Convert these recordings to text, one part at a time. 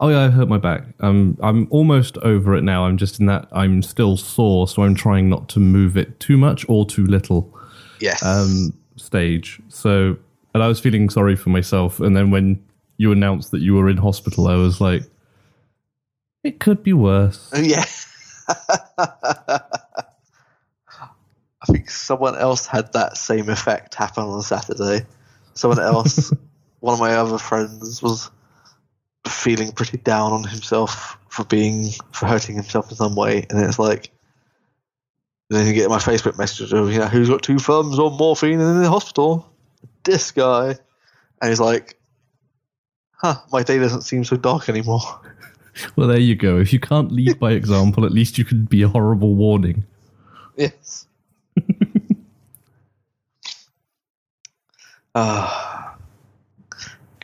Oh yeah, I hurt my back. Um, I'm almost over it now. I'm just in that I'm still sore, so I'm trying not to move it too much or too little. Yes. Um, stage. So, and I was feeling sorry for myself. And then when you announced that you were in hospital, I was like, it could be worse. yeah. I think someone else had that same effect happen on Saturday. Someone else, one of my other friends, was feeling pretty down on himself for being for hurting himself in some way, and it's like. Then you get my Facebook message of, you know, who's got two thumbs on morphine and in the hospital? This guy. And he's like, huh, my day doesn't seem so dark anymore. Well, there you go. If you can't lead by example, at least you can be a horrible warning. Yes. Ah,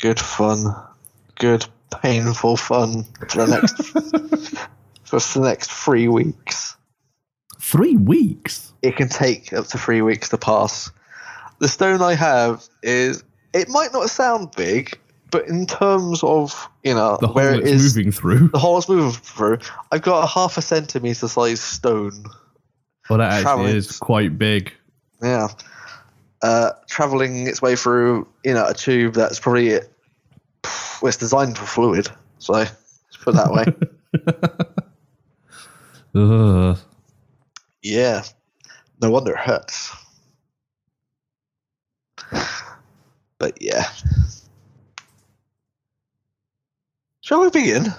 good fun, good painful fun for the next for the next three weeks. Three weeks? It can take up to three weeks to pass. The stone I have is it might not sound big, but in terms of you know The where it's moving through. the hole it's moving through, I've got a half a centimeter size stone. Well, that actually travelling- is quite big. Yeah. Uh, traveling its way through, you know, a tube that's probably well, it's designed for fluid. So let's put it that way. Ugh. yeah. No wonder it hurts. But yeah. Shall we begin?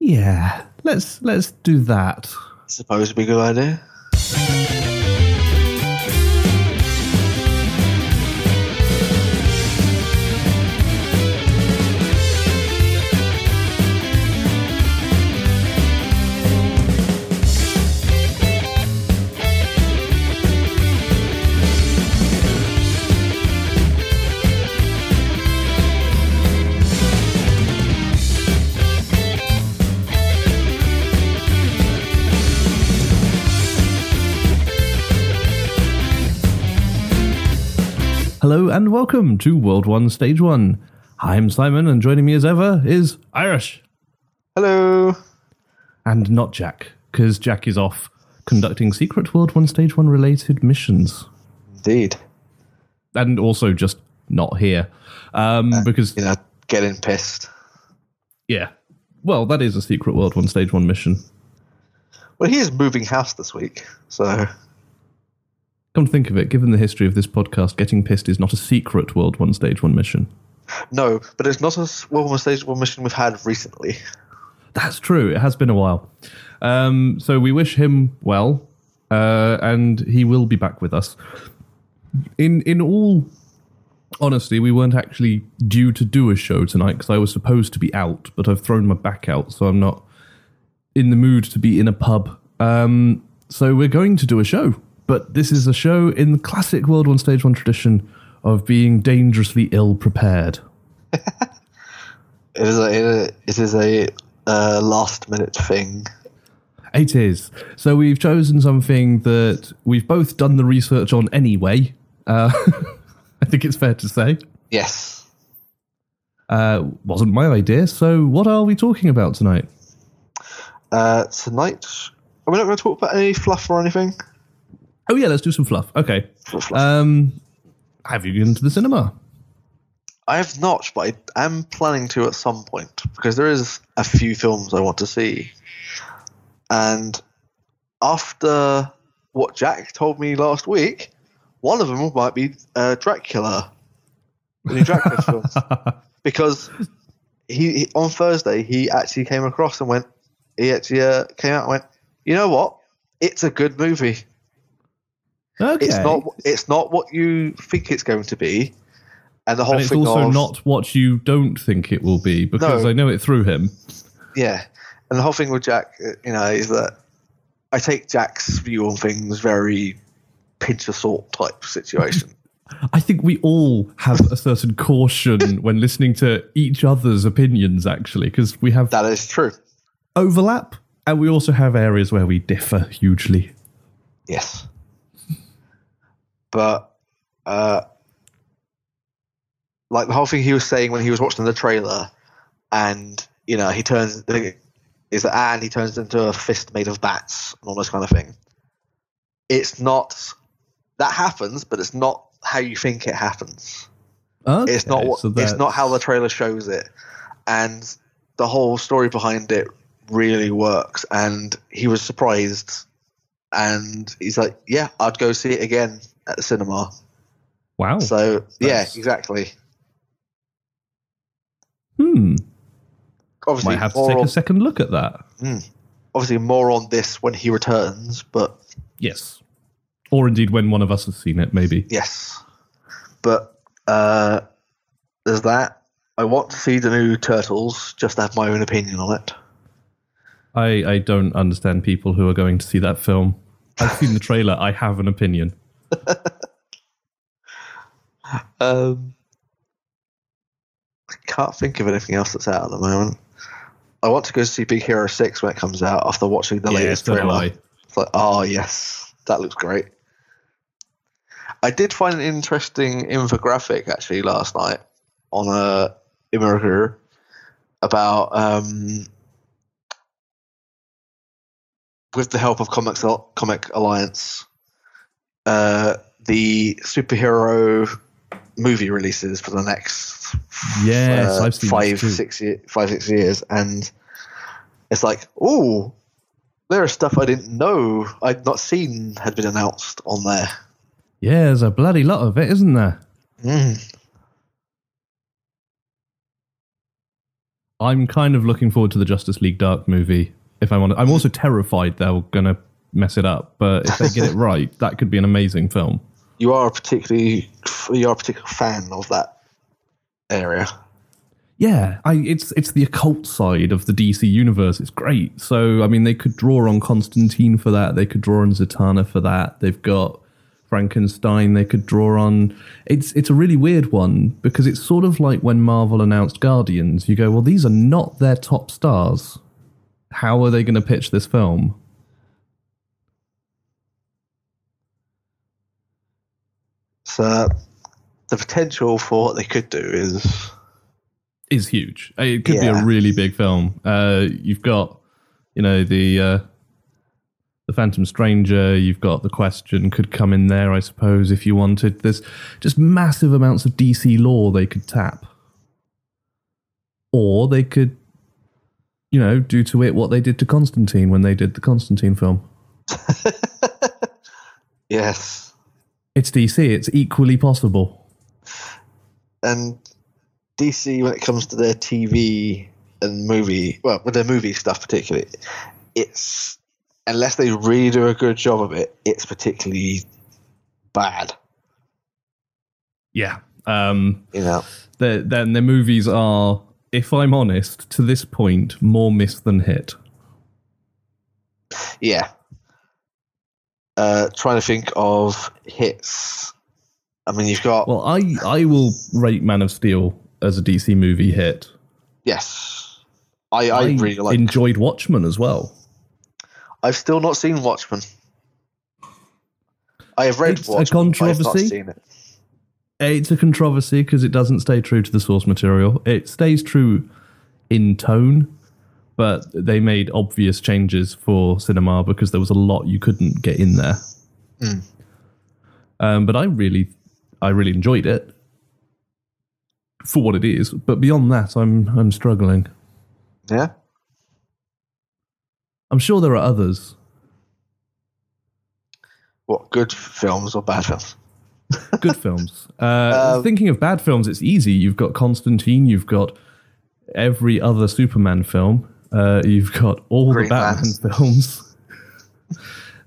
Yeah, let's let's do that. Suppose it'd be a good idea. Hello and welcome to World One Stage One. I'm Simon, and joining me as ever is Irish Hello. and not Jack, because Jack is off conducting secret World One Stage One related missions, Indeed. and also just not here um, because You know, getting pissed. yeah, well, that is a secret World One Stage One mission. Well, he is moving house this week, so Come to think of it, given the history of this podcast, getting pissed is not a secret World One Stage One mission. no, but it's not a World one stage one mission we've had recently. That's true. It has been a while. Um, so we wish him well, uh, and he will be back with us. In in all honesty, we weren't actually due to do a show tonight because I was supposed to be out, but I've thrown my back out, so I'm not in the mood to be in a pub. Um, so we're going to do a show, but this is a show in the classic World One Stage One tradition of being dangerously ill prepared. It is a it is a uh, last minute thing. It is. So we've chosen something that we've both done the research on anyway. Uh, I think it's fair to say. Yes. Uh, wasn't my idea. So what are we talking about tonight? Uh, tonight, are we not going to talk about any fluff or anything? Oh yeah, let's do some fluff. Okay. Fluff. Um, have you been to the cinema? I have not, but I am planning to at some point because there is a few films I want to see. And after what Jack told me last week, one of them might be uh, Dracula, the new Dracula film, because he, he on Thursday he actually came across and went, he actually uh, came out and went, you know what, it's a good movie. Okay. It's not it's not what you think it's going to be, and the whole and it's thing also of, not what you don't think it will be because No. I know it through him. Yeah, and the whole thing with Jack, uh, you know, is that I take Jack's view on things very pinch of salt type situation. I think we all have a certain caution when listening to each other's opinions, actually, because we have that is true. overlap and we also have areas where we differ hugely. Yes, but uh, like the whole thing he was saying when he was watching the trailer and you know he turns is that and he turns into a fist made of bats and all this kind of thing. It's not that happens, but it's not how you think it happens. Okay, It's not what so it's not how the trailer shows it, and the whole story behind it really works. And he was surprised, and he's like, "Yeah, I'd go see it again at the cinema." Wow. So yeah, exactly. hmm. Obviously, Might have to take on, a second look at that. obviously more on this when he returns, but Yes. Or indeed when one of us has seen it, maybe. yes, but uh, there's that. I want to see the new Turtles. Just to have my own opinion on it. I, I don't understand people who are going to see that film. I've seen the trailer. I have an opinion. Um, I can't think of anything else that's out at the moment. I want to go see Big Hero Six when it comes out after watching the Yeah, latest trailer. It's like, oh yes, that looks great. I did find an interesting infographic actually last night on a Imgur about um, with the help of Comics Comic Alliance, uh, the superhero movie releases for the next Yes, uh, five six ye- five six years, and it's like, oh, there is stuff I didn't know I'd not seen had been announced on there. Yeah, there's a bloody lot of it, isn't there? Mm. I'm kind of looking forward to the Justice League Dark movie. If I'm honest, I'm also terrified they're gonna mess it up. But if they get it right, that could be an amazing film. You are a particularly you are a particular fan of that area. Yeah, I, it's it's the occult side of the DC universe. It's great. So I mean, they could draw on Constantine for that. They could draw on Zatanna for that. They've got Frankenstein. They could draw on. It's it's a really weird one because it's sort of like when Marvel announced Guardians. You go, well, these are not their top stars. How are they going to pitch this film? So the potential for what they could do is is huge. Uh, It could be a really big film. Uh, you've got, you know, the uh, the Phantom Stranger. You've got the Question could come in there, I suppose, if you wanted. There's just massive amounts of DC lore they could tap, or they could, you know, do to it what they did to Constantine when they did the Constantine film. yes, It's DC. It's equally possible. and DC when it comes to their TV and movie, well, with their movie stuff particularly, it's unless they really do a good job of it, it's particularly bad. Yeah. Um, You know, their, then their movies are, if I'm honest, to this point, more miss than hit. yeah. Uh, trying to think of hits. I mean, you've got Well, I I will rate Man of Steel as a DC movie hit. yes. I, I, really like. enjoyed Watchmen as well. I've still not seen Watchmen. I have read It's a Watchmen. not controversy. seen it. It's a controversy because it doesn't stay true to the source material. It stays true in tone, but they made obvious changes for cinema because there was a lot you couldn't get in there. Mm. Um, but I really, I really enjoyed it for what it is. But beyond that, I'm I'm struggling. Yeah. I'm sure there are others. What good films or bad films? Good films. Uh, Um, thinking of bad films, it's easy. You've got Constantine. You've got every other Superman film. Uh, you've got all Green the Batman films.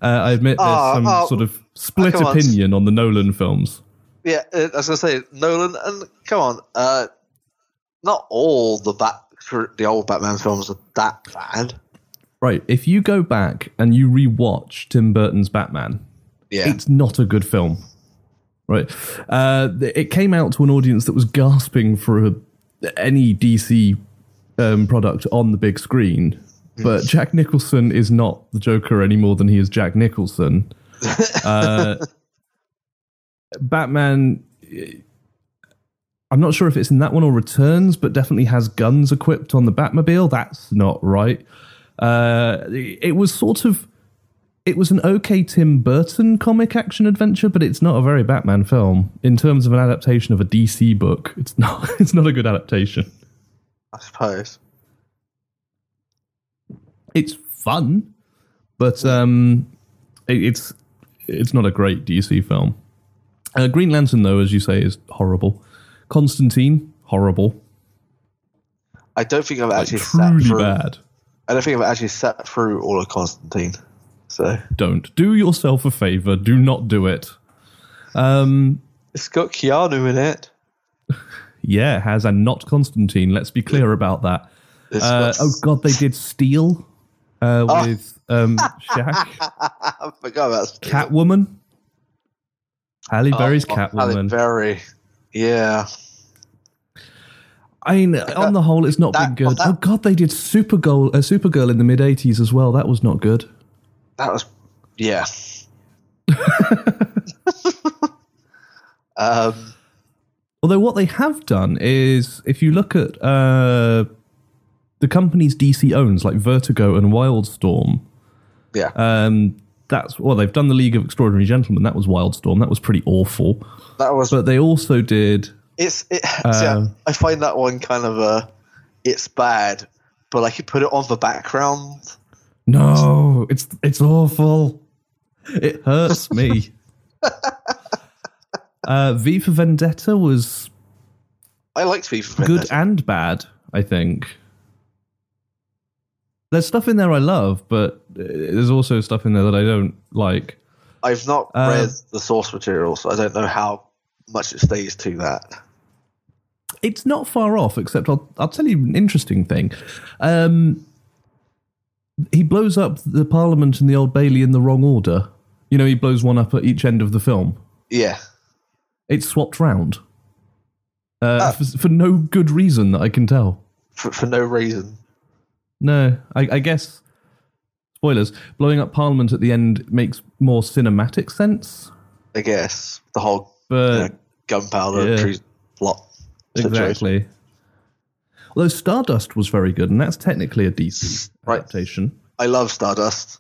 uh, I admit there's Oh, some oh, sort of split come on. opinion on the Nolan films. Yeah, uh, I was gonna say Nolan, and come on, uh, not all the bat the old Batman films are that bad. Right. If you go back and you rewatch Tim Burton's Batman, Yeah, it's not a good film. Right. Uh, th- it came out to an audience that was gasping for a, any DC um, product on the big screen. But Jack Nicholson is not the Joker any more than he is Jack Nicholson. Uh, Batman. I'm not sure if it's in that one or Returns, but definitely has guns equipped on the Batmobile. That's not right. Uh, it was sort of. It was an okay Tim Burton comic action adventure, but it's not a very Batman film in terms of an adaptation of a DC book. It's not. It's not a good adaptation. I suppose. It's fun, but um, it, it's it's not a great DC film. Uh, Green Lantern, though, as you say, is horrible. Constantine, horrible. I don't think I've Like, actually sat truly through. bad. I don't think I've actually sat through all of Constantine. So Don't do yourself a favor. Do not do it. Um, it's got Keanu in it. yeah, has and not Constantine. Let's be clear about that. Uh, oh God, they did Steel uh, Oh. with um, Shaq, I forgot about Steel. Catwoman, Halle Berry's Oh, Halle Catwoman. Berry. Yeah. I mean, on the whole, it's not that- been good. that- oh God, they did Supergirl, uh, Supergirl in the mid '80s as well. That was not good. That was yeah. um Although what they have done is, if you look at uh, the companies DC owns, like Vertigo and Wildstorm, yeah. um, that's well, they've done the League of Extraordinary Gentlemen. That was Wildstorm. That was pretty awful. that was But they also did. it's it see, I, I find that one kind of a it's bad, but like you put it on the background. No, it's it's awful. It hurts me. uh, V for Vendetta was I liked FIFA good Vendetta. Good and bad. I think there's stuff in there I love, but uh, there's also stuff in there that I don't like. I've not Uh, read the source material, so I don't know how much it stays to that. It's not far off, except I'll I'll tell you an interesting thing. Um, he blows up the Parliament and the Old Bailey in the wrong order. You know, he blows one up at each end of the film. Yeah. It's swapped round uh, Ah. for, for no good reason that I can tell. For, for no reason. No, I, I guess spoilers. Blowing up Parliament at the end makes more cinematic sense, I guess. The whole but you know, gunpowder yeah. plot situation. exactly. Although Stardust was very good, and that's technically a DC Right. adaptation. I love Stardust.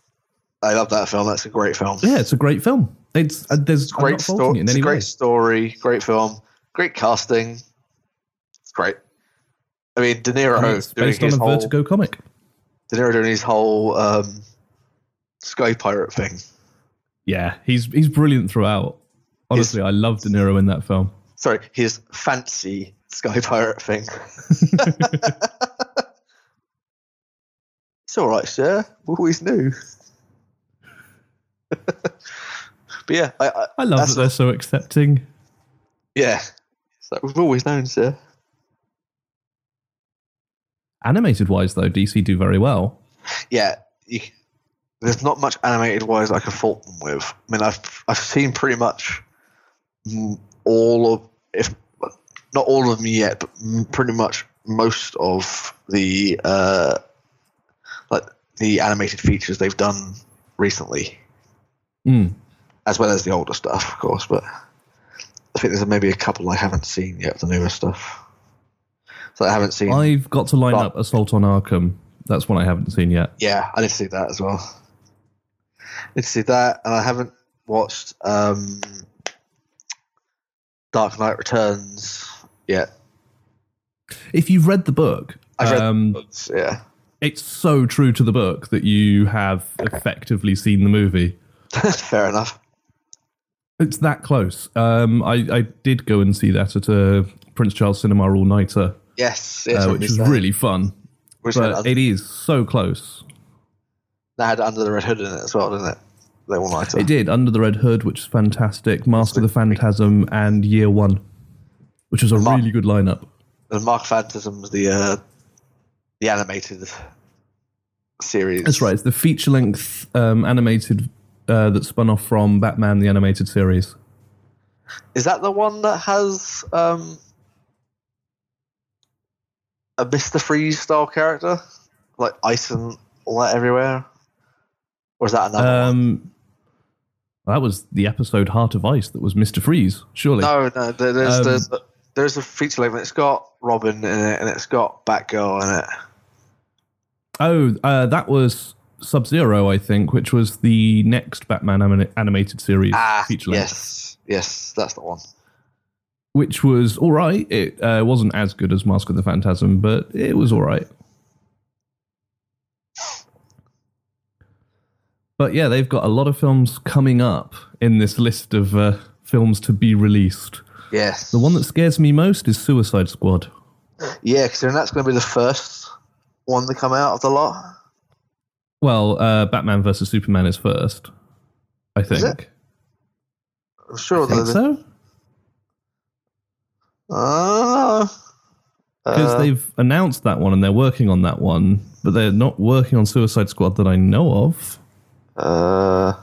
I love that film. That's a great film. Yeah, it's a great film. It's uh, there's great story. it It's a great way. story. Great film. Great casting. It's great. I mean, De Niro doing based on his a whole Vertigo comic. De Niro doing his whole um, Sky Pirate thing. Yeah, he's he's brilliant throughout. Honestly, I love De Niro in that film. Sorry, his fancy Sky Pirate thing. it's all right, sir. We always knew. but yeah, I, I, I love that they're so accepting. yeah. So we've always known, sir. Animated wise, though, DC do very well. yeah, you, there's not much animated wise I can fault them with. I mean, I've I've seen pretty much all of, if not all of them yet, but pretty much most of the uh, like the animated features they've done recently, Mm. As well as the older stuff, of course. But I think there's maybe a couple I haven't seen yet, the newer stuff. So I haven't seen. I've got to line But- up Assault on Arkham. That's one I haven't seen yet. Yeah, I did see that as well. I did see that, and I haven't watched um, Dark Knight Returns yet. If you've read the book, I've read um, the books, yeah. it's so true to the book that you have effectively seen the movie. That's fair enough. It's that close. Um, I, I did go and see that at a Prince Charles Cinema all nighter, Yes, uh, which was really fun. Which had, But it is so close. that had Under the Red Hood in it as well, didn't it? The all nighter. It did Under the Red Hood, which is fantastic. Mask of the Phantasm and Year One, which was a Mark- really good lineup. And Mark Phantasm's the uh, the animated series. That's right. It's the feature length um, animated uh, that spun off from Batman the animated series. Is that the one that has um, a Mister Freeze style character, like ice and all that everywhere? Or is that another one? Um, that was the episode Heart of Ice that was Mister Freeze. Surely, No, no. there- There's um, there's there's a feature length. It's got Robin in it, and it's got Batgirl in it. Oh, uh, that was Sub Zero, I think, which was the next Batman anim- animated series Ah, feature yes, yes, that's the one. which was all right. It uh, wasn't as good as Mask of the Phantasm, but it was all right. But yeah, they've got a lot of films coming up in this list of uh, films to be released. Yes, The one that scares me most is Suicide Squad. yeah, because that's going to be the first one to come out of the lot. Well, uh, Batman versus Superman is first, I think. it? I'm sure I think that. so. Uh, Because uh, they've announced that one and they're working on that one, but they're not working on Suicide Squad that I know of. uh,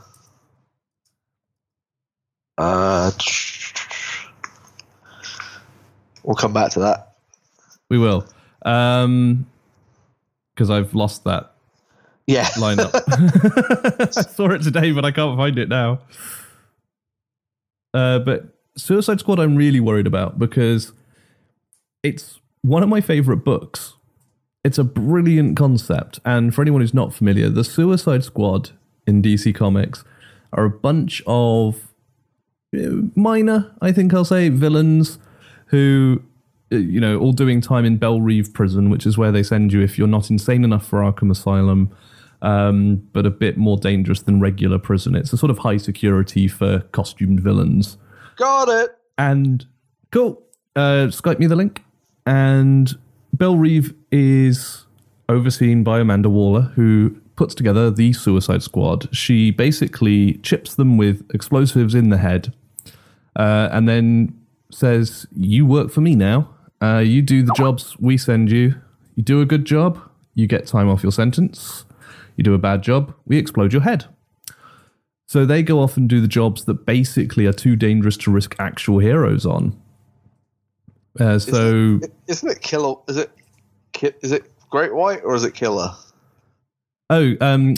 uh, we'll come back to that. We will. Um, because I've lost that Yeah, lineup. I saw it today, but I can't find it now. Uh, but Suicide Squad, I'm really worried about because it's one of my favorite books. It's a brilliant concept. And for anyone who's not familiar, the Suicide Squad in DC Comics are a bunch of uh, minor, I think I'll say, villains who, uh, you know, all doing time in Belle Reve prison, which is where they send you if you're not insane enough for Arkham Asylum, um, but a bit more dangerous than regular prison. It's a sort of high security for costumed villains. got it. And cool. Uh, Skype me the link. And Belle Reve is overseen by Amanda Waller, who puts together the Suicide Squad. She basically chips them with explosives in the head uh, and then says, You work for me now. Uh, you do the jobs we send you. You do a good job, you get time off your sentence. You do a bad job, we explode your head. So they go off and do the jobs that basically are too dangerous to risk actual heroes on. Uh, so Isn't it Killer? Is it is it Great White or is it Killer? oh, um,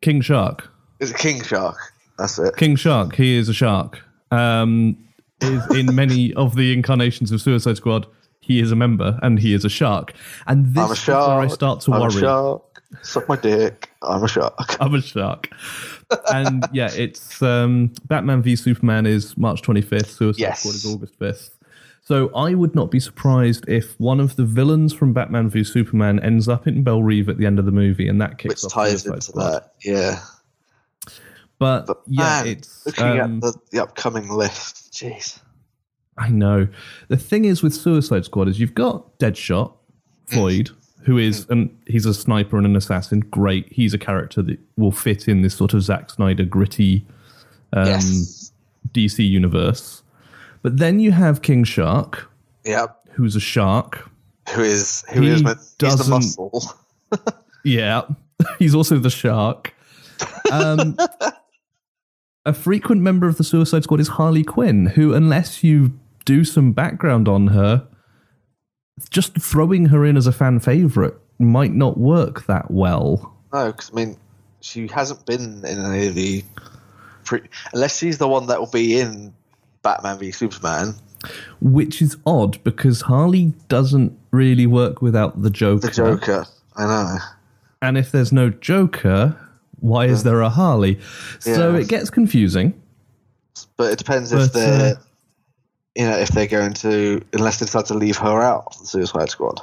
King Shark, Is it King Shark? That's it. King Shark. He is a shark. Um, is in many of the incarnations of Suicide Squad. He is a member and he is a shark. And this I'm a is where I start to I'm a worry. Suck my dick. I'm a shark. I'm a shark. and yeah, it's um, Batman v Superman is March 25th. Suicide Yes. Squad is August 5th. So I would not be surprised if one of the villains from Batman v Superman ends up in Belle Reve at the end of the movie, and that kicks Which off ties into Squad. that. Yeah. But, But yeah, man, it's looking um, at the, the upcoming list. Jeez. I know. The thing is with Suicide Squad is you've got Deadshot, Floyd, who is and he's a sniper and an assassin. Great. He's a character that will fit in this sort of Zack Snyder gritty um, yes. DC universe. But then you have King Shark, Yep. who's a shark. Who is who He is meant, he's the muscle? Yeah, he's also the shark. Um, a frequent member of the Suicide Squad is Harley Quinn, who, unless you do some background on her, just throwing her in as a fan favorite might not work that well. No, because I mean, she hasn't been in any of the. Pre- unless she's the one that will be in Batman v Superman, Which is odd because Harley doesn't really work without the Joker. the Joker. I know. And if there's no Joker, why is there a Harley? So Yeah. it gets confusing. But it depends But, if they're, uh, you know, if they're going to, unless they decide to leave her out of the Suicide Squad.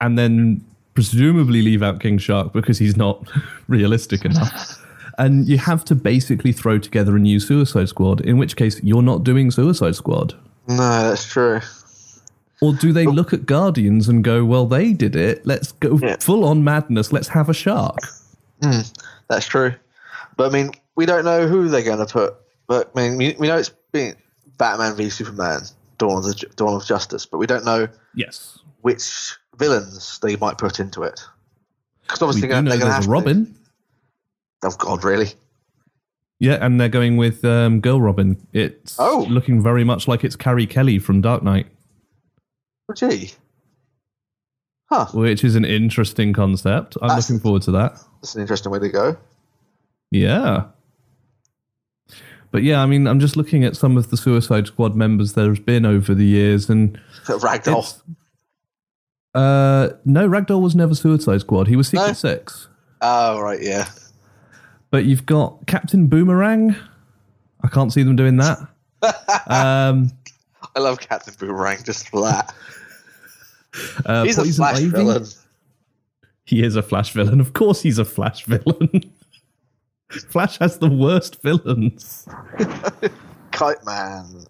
and then presumably leave out King Shark because he's not realistic enough. And you have to basically throw together a new Suicide Squad, in which case you're not doing Suicide Squad. No, that's true. Or do they oh. look at Guardians and go, well, they did it. Let's go Yeah. full on madness. Let's have a shark. Hmm, that's true. But I mean, we don't know who they're going to put. But I mean, we, we know it's been Batman v Superman, Dawn of the Dawn of Justice, but we don't know Yes. which villains they might put into it. Because We obviously do they're going to there's have to. Robin. Oh God, really? Yeah, and they're going with um, Girl Robin. It's Oh. looking very much like it's Carrie Kelly from Dark Knight, Oh, gee. Huh. which is an interesting concept. I'm That's- looking forward to that. That's an interesting way to go. Yeah. But yeah, I mean, I'm just looking at some of the Suicide Squad members there's been over the years, and Ragdoll. uh, no, Ragdoll was never Suicide Squad. He was Secret No? Six. Oh right, yeah. But you've got Captain Boomerang. I can't see them doing that. um, I love Captain Boomerang just for that. uh, He's a Flash Ivy. villain. He is a Flash villain. Of course, he's a Flash villain. Flash has the worst villains. Kite Man.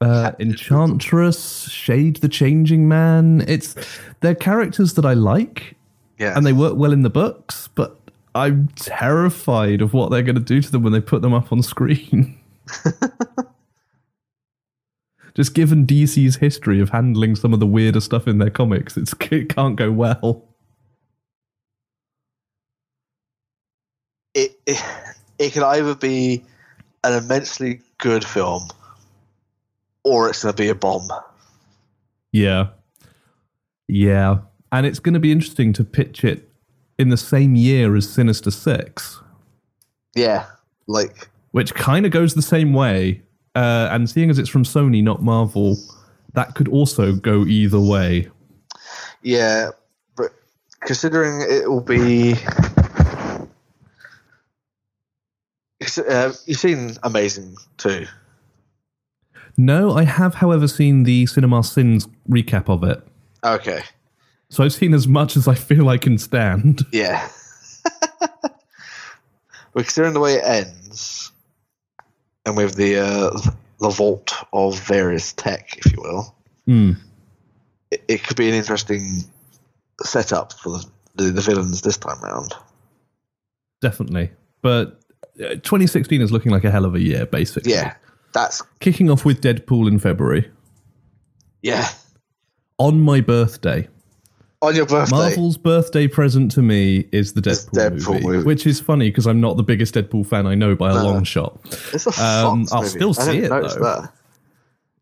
Uh, Enchantress, Shade the Changing Man. It's they're characters that I like, Yeah. and they work well in the books. But I'm terrified of what they're going to do to them when they put them up on screen. Just given DC's history of handling some of the weirder stuff in their comics, it's, it can't go well. It, it can either be an immensely good film or it's going to be a bomb. Yeah. Yeah. And it's going to be interesting to pitch it in the same year as Sinister Six, Yeah, like which kind of goes the same way. Uh, and seeing as it's from Sony, not Marvel, that could also go either way. yeah, but considering it will be. It's, Uh, you've seen Amazing too. No, I have, however, seen the Cinema Sins recap of it. Okay, So I've seen as much as I feel I can stand. yeah. but considering the way it ends, and with the uh, the vault of various tech, if you will, Hmm. it, it could be an interesting setup for the, the, the villains this time round. definitely. But 2016 is looking like a hell of a year, basically. Yeah, that's Kicking off with Deadpool in February. yeah. On my birthday. On your birthday, Marvel's birthday present to me is the Deadpool, Deadpool movie, movie. which is funny because I'm not the biggest Deadpool fan I know by a No. long shot. it's a um, Fox I'll movie. still see it, though. that.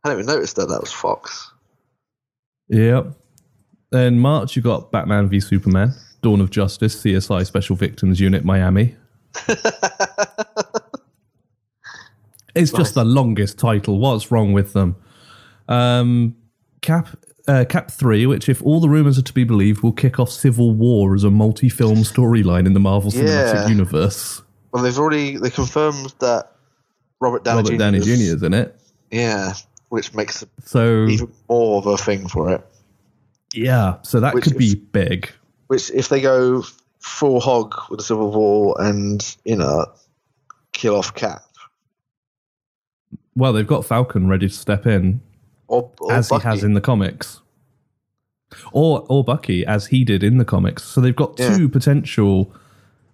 I didn't even notice that that was Fox. Yep. Then March, you got Batman v Superman, Dawn of Justice, CSI Special Victims Unit Miami. it's just the longest title. What's wrong with them? Um, Cap uh, Cap Three, which, if all the rumors are to be believed, will kick off Civil War as a multi-film storyline in the Marvel Cinematic Yeah. Universe. Well, they've already they confirmed that Robert Downey Robert Jr. Downey Jr. is in it. Yeah, which makes So even more of a thing for it. yeah, so that Which could be big. Which, if they go full hog with the Civil War and you know kill off Cap Well, they've got Falcon ready to step in or, or as Bucky, he has in the comics, or or Bucky as he did in the comics. So they've got Yeah. two potential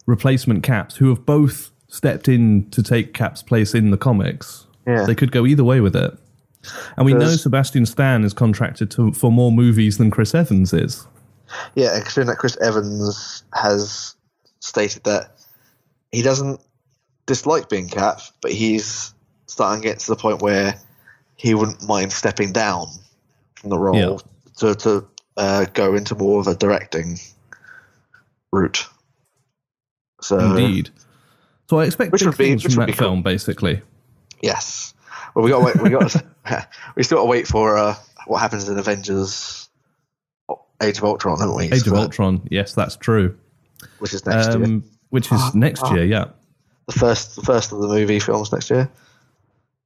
replacement Caps who have both stepped in to take Cap's place in the comics. yeah, They could go either way with it. And we know Sebastian Stan is contracted to, for more movies than Chris Evans is. Yeah, considering that Chris Evans has stated that he doesn't dislike being Cap, but he's starting to get to the point where he wouldn't mind stepping down from the role Yeah. to, to uh, go into more of a directing route. So, Indeed. So I expect Which would be- which would be cool. film, basically. yes. Well, we got wait. We got. we still got to wait for uh, what happens in Avengers: Age of Ultron, haven't we? Age of So- Ultron, yes, that's true. which is next year. Um, which is next year, yeah. the first the first of the movie films next year.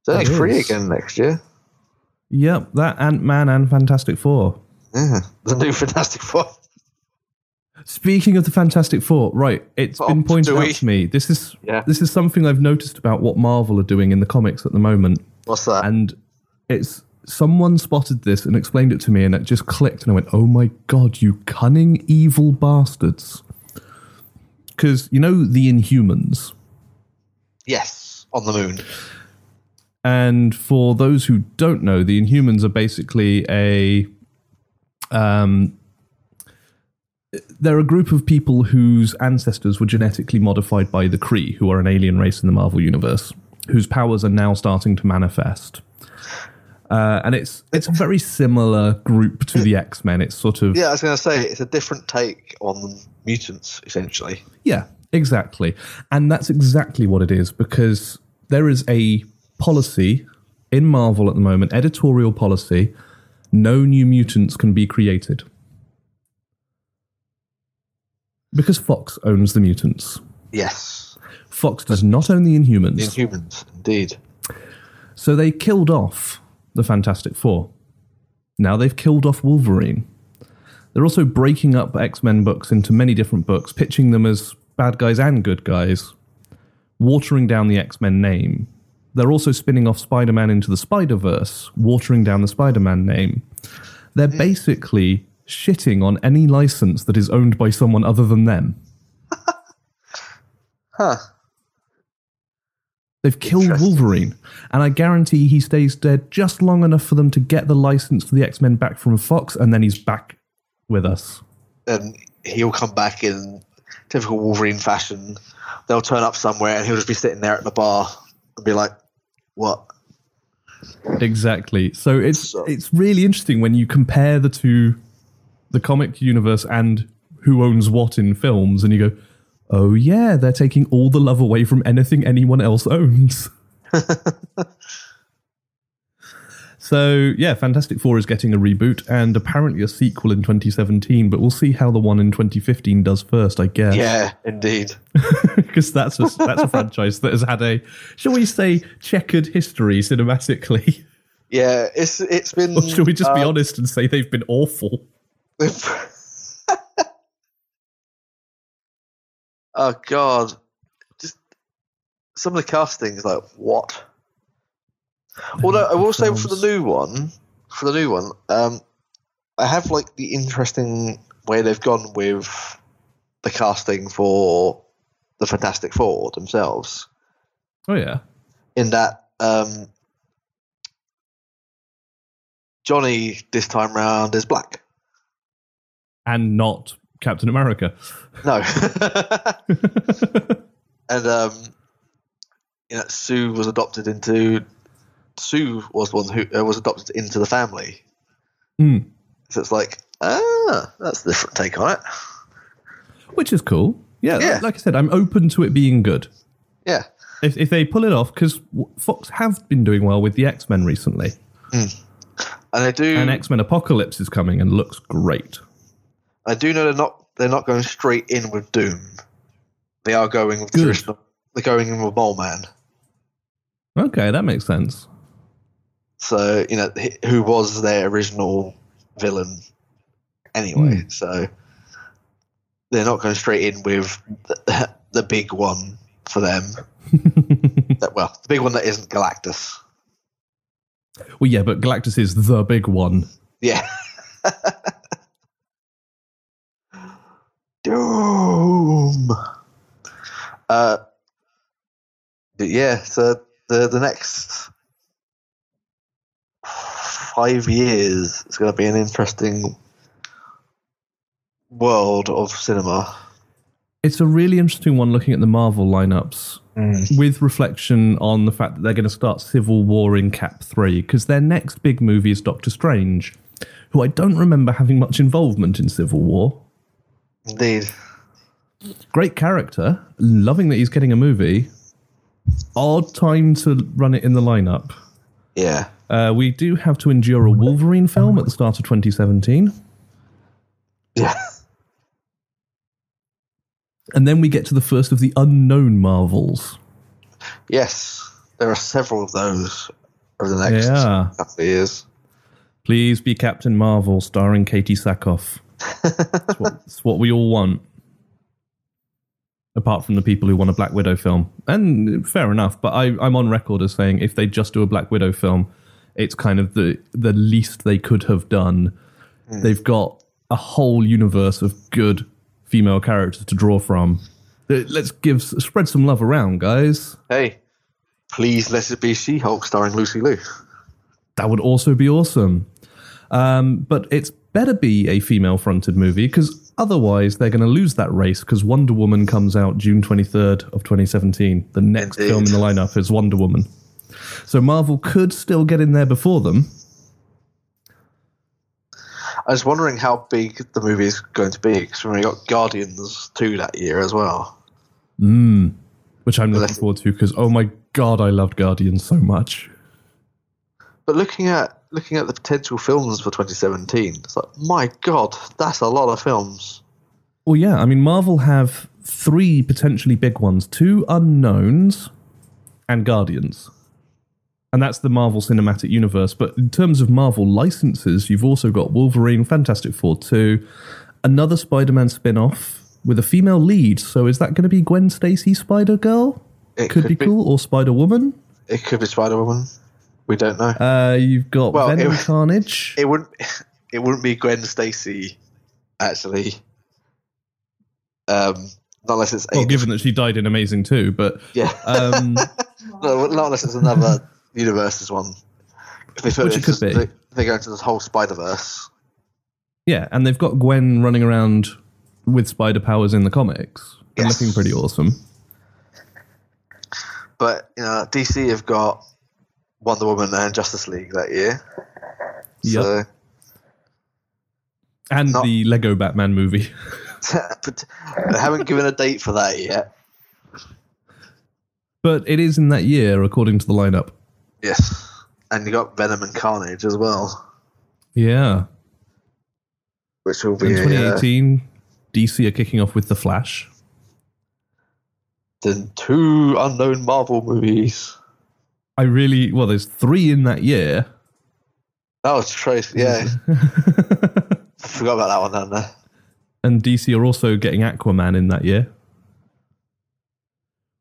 It's only is. again next year. Yep, that Ant Man and Fantastic Four. Yeah, the new Fantastic Four. Speaking of the Fantastic Four, right? It's Oh, been pointed out to me. This is Yeah. this is something I've noticed about what Marvel are doing in the comics at the moment, What's that? and it's someone spotted this and explained it to me, and it just clicked, and I went, "Oh my god, you cunning evil bastards!" Because you know the Inhumans, yes, on the moon. and for those who don't know, the Inhumans are basically a um, they're a group of people whose ancestors were genetically modified by the Kree, who are an alien race in the Marvel universe, whose powers are now starting to manifest. Uh, and it's it's a very similar group to the X Men. It's sort of Yeah, I was going to say it's a different take on mutants, essentially. Yeah, exactly. And that's exactly what it is because there is a policy in Marvel at the moment, editorial policy, no new mutants can be created. Because Fox owns the mutants. Yes. Fox does not own the Inhumans. Inhumans, indeed. So they killed off the Fantastic Four. Now they've killed off Wolverine. They're also breaking up X Men books into many different books, pitching them as bad guys and good guys, watering down the X Men name. They're also spinning off Spider Man into the Spider Verse, watering down the Spider Man name. They're hmm. basically shitting on any license that is owned by someone other than them. Huh. They've killed Wolverine, and I guarantee he stays dead just long enough for them to get the license for the X Men back from Fox, and then he's back with us. And he'll come back in typical Wolverine fashion. They'll turn up somewhere and he'll just be sitting there at the bar and be like, What? Exactly. So it's So- it's really interesting when you compare the two, the comic universe and who owns what in films, and you go, "Oh yeah, they're taking all the love away from anything anyone else owns." so yeah, Fantastic Four is getting a reboot and apparently a sequel in 2017, but we'll see how the one in 2015 does first, I guess. Yeah, indeed. because that's a that's a franchise that has had a, shall we say, checkered history cinematically. Yeah, it's it's been. Or should we just be uh, honest and say they've been awful? oh God, just some of the casting is like what? Although I will say for the new one, for the new one, um, I have like the interesting way they've gone with the casting for the Fantastic Four themselves. Oh yeah, In that, um, Johnny this time round is black. and not Captain America. No. and um, you know, Sue was adopted into. Sue was the one who uh, was adopted into the family. Hmm. So it's like, ah, that's a different take on it. Which is cool. Yeah, Yeah. like I said, I'm open to it being good. Yeah, If, if they pull it off, because Fox have been doing well with the X Men recently, and I do. and X Men Apocalypse is coming and looks great. I do know they're not. They're not going straight in with Doom. They are going with Good. traditional. They're going in with Mole Man. Okay, that makes sense. So you know who was their original villain anyway. Hmm. So they're not going straight in with the, the big one for them. that, well, the big one that isn't Galactus. Well, yeah, but Galactus is the big one. Yeah. Doom. Uh, but yeah, so the the next five years is going to be an interesting world of cinema. It's a really interesting one looking at the Marvel lineups with reflection on the fact that they're going to start Civil War in Cap 3 because their next big movie is Doctor Strange, who I don't remember having much involvement in Civil War. Indeed. Great character, loving that he's getting a movie. Odd time to run it in the lineup. Yeah. Uh, we do have to endure a Wolverine film at the start of 2017. Yeah. And then we get to the first of the unknown Marvels. Yes. There are several of those over the next Yeah. couple of years. Please be Captain Marvel, starring Katee Sackhoff. It's what, it's what we all want. Apart from the people who want a Black Widow film. And fair enough, but I, I'm on record as saying if they just do a Black Widow film, it's kind of the, the least they could have done. They've got a whole universe of good female characters to draw from. Uh, Let's give spread some love around, guys. Hey, please let it be She Hulk starring Lucy Liu. That would also be awesome. Um, but it's better be a female fronted movie because otherwise they're going to lose that race because Wonder Woman comes out June 23rd of 2017. The next Indeed. film in the lineup is Wonder Woman. So Marvel could still get in there before them. I was wondering how big the movie is going to be because we got Guardians 2 that year as well. Mm, which I'm looking forward to because, oh my God, I loved Guardians so much. But looking at looking at the potential films for 2017, it's like, my God, that's a lot of films. Well, yeah, I mean, Marvel have three potentially big ones two unknowns and Guardians. And that's the Marvel Cinematic Universe. But in terms of Marvel licenses, you've also got Wolverine, Fantastic Four 2, another Spider Man spin off with a female lead. So is that going to be Gwen Stacy Spider Girl? It Could, be, cool. Or Spider Woman? It could be Spider Woman. We don't know. Uh, you've got Well, Venom it- Carnage. it wouldn't. It wouldn't be Gwen Stacy, actually. Um, not unless it's well, a- given that she died in Amazing 2, but yeah. um, no, not unless it's another universe's one. If they Which it it could into- be. They, they go into this whole Spider Verse. yeah, and they've got Gwen running around with spider powers in the comics Yes. looking pretty awesome. But you know, DC have got Wonder Woman and Justice League that year. Yeah. So, And Not- the Lego Batman movie. but they haven't given a date for that yet. But it is in that year, according to the lineup. Yes, and you got Venom and Carnage as well, Yeah. which will In be uh, 2018, DC are kicking off with The Flash. then two unknown Marvel movies. I really, well, there's three in that year. Oh, it's Trace. Yeah, I forgot about that one down there. and DC are also getting Aquaman in that year.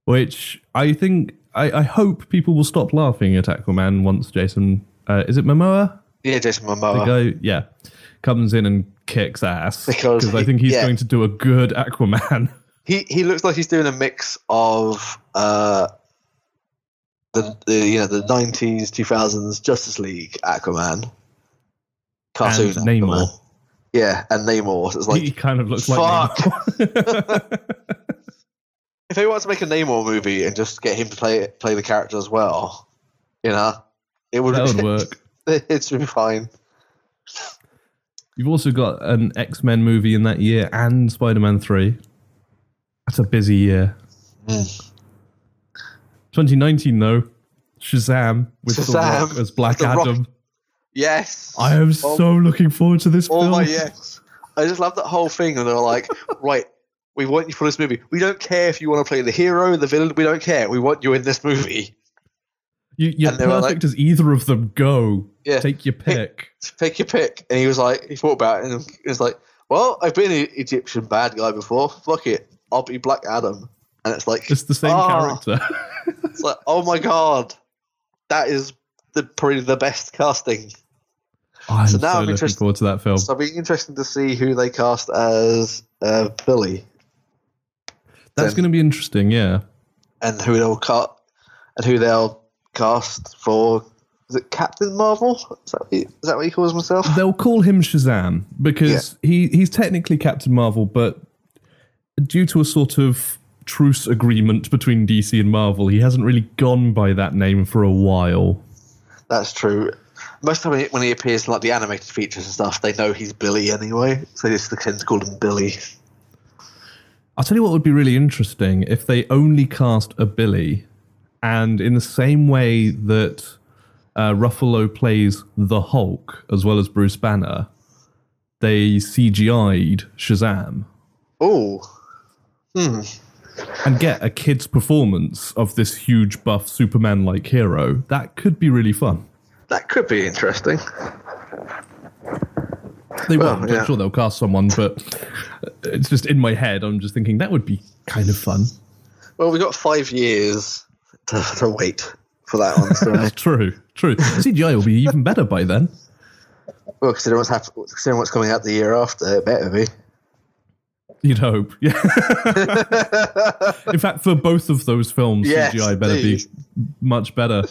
Which I think, I, I hope people will stop laughing at Aquaman once Jason, uh, is it Momoa? Yeah, Jason The Momoa. guy, yeah, comes in and kicks ass. Because I he- think he's yeah. going to do a good Aquaman. He he looks like he's doing a mix of uh the, the you know the nineties two thousands Justice League Aquaman cartoon And Namor. Aquaman. Yeah, and Namor. So it's like he kind of looks fuck. like Namor. if they want to make a Namor movie and just get him to play play the character as well, you know, it would that would work. it should be fine. You've also got an X Men movie in that year and Spider Man 3. That's a busy year. Mm. 2019, though, Shazam with The Shazam Rock as Black The Rock. Adam. Yes, I am Oh. so looking forward to this Oh film. my yes! I just love that whole thing, and they're like, right, we want you for this movie. We don't care if you want to play the hero, the villain. We don't care. We want you in this movie. You, you're And they were perfect as either of them. Go. Yeah, Take your pick. take your pick. And he was like, he thought about it, and he was like, well, I've been an Egyptian bad guy before. Fuck it, I'll be Black Adam. And it's like, It's the same Ah. character. it's like, oh my god, that is the probably the best casting. I'm So so, now I'm looking interested- forward to that film. So it'll be interesting to see who they cast as uh, Billy. That's going to be interesting, yeah. and who they'll cut and who they'll cast for is it Captain Marvel? Is that what he, is that what he calls himself? They'll call him Shazam because he, he's technically Captain Marvel, but due to a sort of truce agreement between DC and Marvel, he hasn't really gone by that name for a while. That's true. Most of the time when he appears in like the animated features and stuff, they know he's Billy anyway, so they just tend to call him Billy. I'll tell you what would be really interesting if they only cast a Billy, and in the same way that uh, Ruffalo plays the Hulk as well as Bruce Banner, they CGI'd Shazam Oh, hmm. And get a kid's performance of this huge buff Superman like hero. That could be really fun. That could be interesting. They Well, won't. yeah. I'm sure they'll cast someone, but it's just in my head. I'm just thinking that would be kind of fun. Well, we've got five years to, to wait for that one. So, True, true. CGI will be even better by then. well, considering what's, hap- considering what's coming out the year after, it better be. You'd hope. Yeah. In fact, for both of those films, Yes, CGI better indeed. be much better.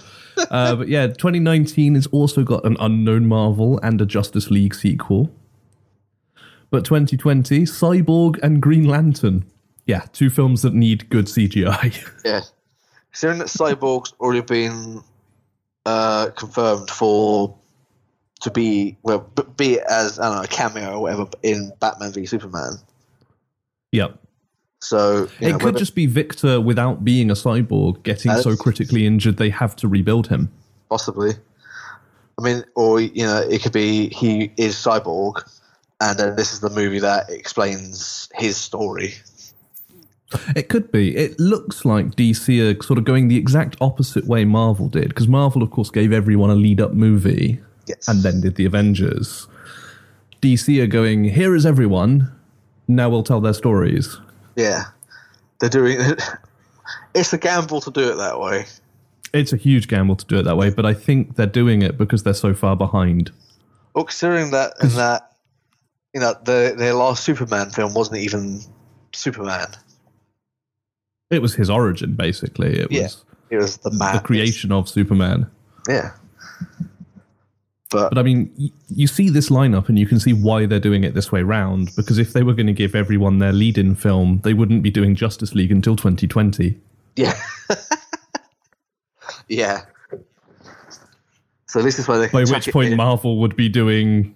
Uh, but yeah, 2019 has also got an unknown Marvel and a Justice League sequel. But 2020, Cyborg and Green Lantern. Yeah, two films that need good CGI. Yeah. Considering that Cyborg's already been uh, confirmed for to be well, be it as I don't know a cameo or whatever in Batman v Superman. Yep. So it know, could whether- just be Victor without being a cyborg getting so critically injured they have to rebuild him. possibly. I mean, or you know, it could be he is cyborg, and then this is the movie that explains his story. It could be. It looks like DC are sort of going the exact opposite way Marvel did, because Marvel, of course, gave everyone a lead up movie Yes, and then did the Avengers. DC are going, here is everyone, now we'll tell their stories. yeah, they're doing. it. it's a gamble to do it that way. It's a huge gamble to do it that way, but I think they're doing it because they're so far behind. Well, considering that and that, you know, the their last Superman film wasn't even Superman. It was his origin, basically. It Yeah. was It was the man. the creation of Superman. Yeah. But, But I mean, y- you see this lineup and you can see why they're doing it this way round. Because if they were going to give everyone their lead in film, they wouldn't be doing Justice League until 2020. yeah. yeah. So this is why they By which point in. Marvel would be doing,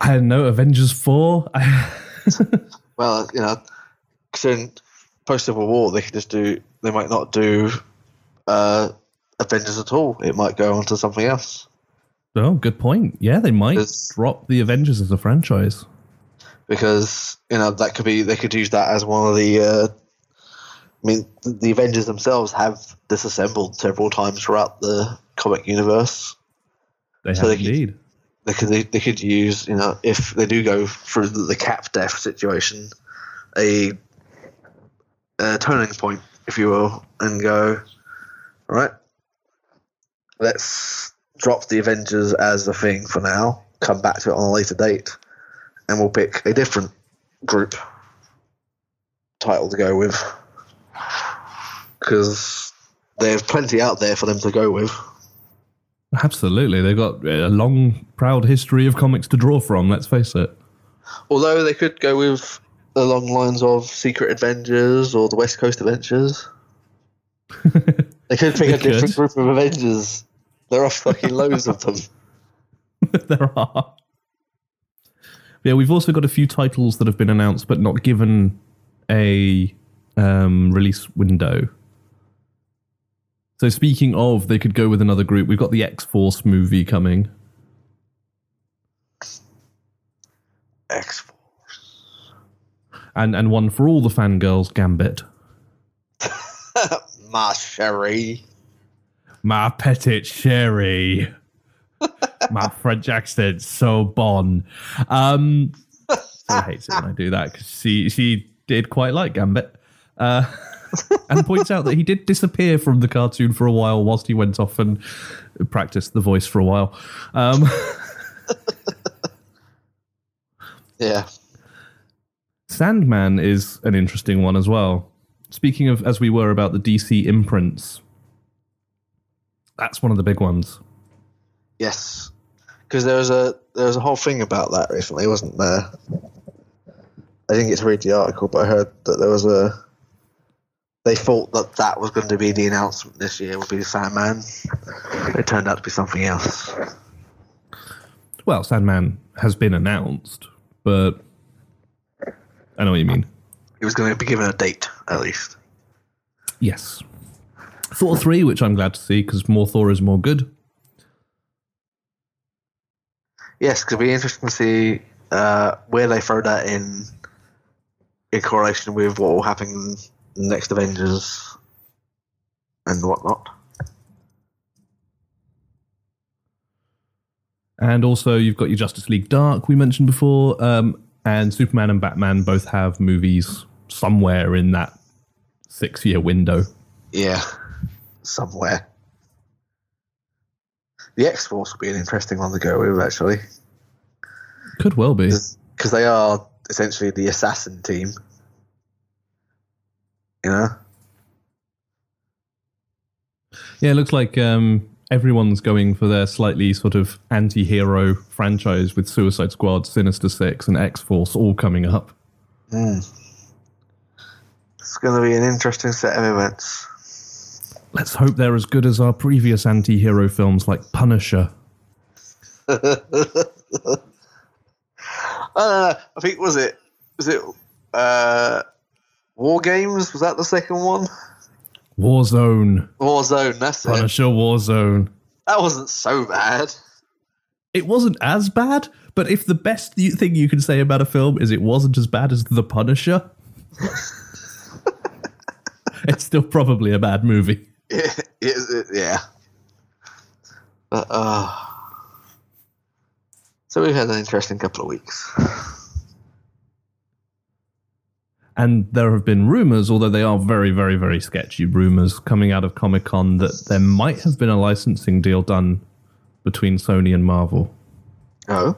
I don't know, Avengers 4? Well, you know, considering post Civil War, they could just do. They might not do uh, Avengers at all. It might go on to something else oh, good point. Yeah, they might drop the Avengers as a franchise. because you know that could be. They could use that as one of the. Uh, I mean, the Avengers themselves have disassembled several times throughout the comic universe. They So have they could- indeed. They could they, they could use you know if they do go through the, the cap death situation, a, a turning point, if you will, and go, all right, let's drop the Avengers as a thing for now. Come back to it on a later date, and we'll pick a different group title to go with because there's plenty out there for them to go with. Absolutely. They've got a long, proud history of comics to draw from, let's face it. Although they could go with along lines of Secret Avengers or the West Coast Adventures. They could pick They a different group of Avengers. There are fucking loads of them. there are. Yeah, we've also got a few titles that have been announced but not given a um, release window. So speaking of, they could go with another group. We've got the X Force movie coming. X Force. and and one for all the fangirls, Gambit. Ma Sherry. My petit Sherry. My French accent's so bon. Um, she hates it when I do that because she she did quite like Gambit, uh, and points out that he did disappear from the cartoon for a while whilst he went off and practiced the voice for a while. Um, Yeah. Sandman is an interesting one as well. Speaking of, as we were about the DC imprints, that's one of the big ones. Yes. Because there was a there was a whole thing about that recently, wasn't there? I didn't get to read the article, but I heard that there was a. They thought that that was going to be the announcement this year would be the Sandman. It turned out to be something else. Well, Sandman has been announced, but I know what you mean. It was going to be given a date at least. Yes. Thor 3, which I'm glad to see because more Thor is more good. Yes, because it'll be interesting to see uh, where they throw that in in correlation with what will happen in next Avengers and whatnot. And also, you've got your Justice League Dark, we mentioned before, um, and Superman and Batman both have movies somewhere in that six year window. Yeah, somewhere. The X Force will be an interesting one to go with, actually, Could well be. because they are essentially the assassin team. You know, Yeah, it looks like um, everyone's going for their slightly sort of anti hero franchise with Suicide Squad, Sinister Six, and X Force all coming up. it's going to be an interesting set of events. Let's hope they're as good as our previous anti hero films like Punisher. I don't know. I think was it was it uh, War Games was that the second one? Warzone, Warzone. That's it. Punisher Warzone. That wasn't so bad. It wasn't as bad, but if the best thing you can say about a film is it wasn't as bad as The Punisher, it's still probably a bad movie. It, yeah. But, uh, so we've had an interesting couple of weeks. And there have been rumors, although they are very, very, very sketchy rumors coming out of Comic Con that there might have been a licensing deal done between Sony and Marvel. Oh,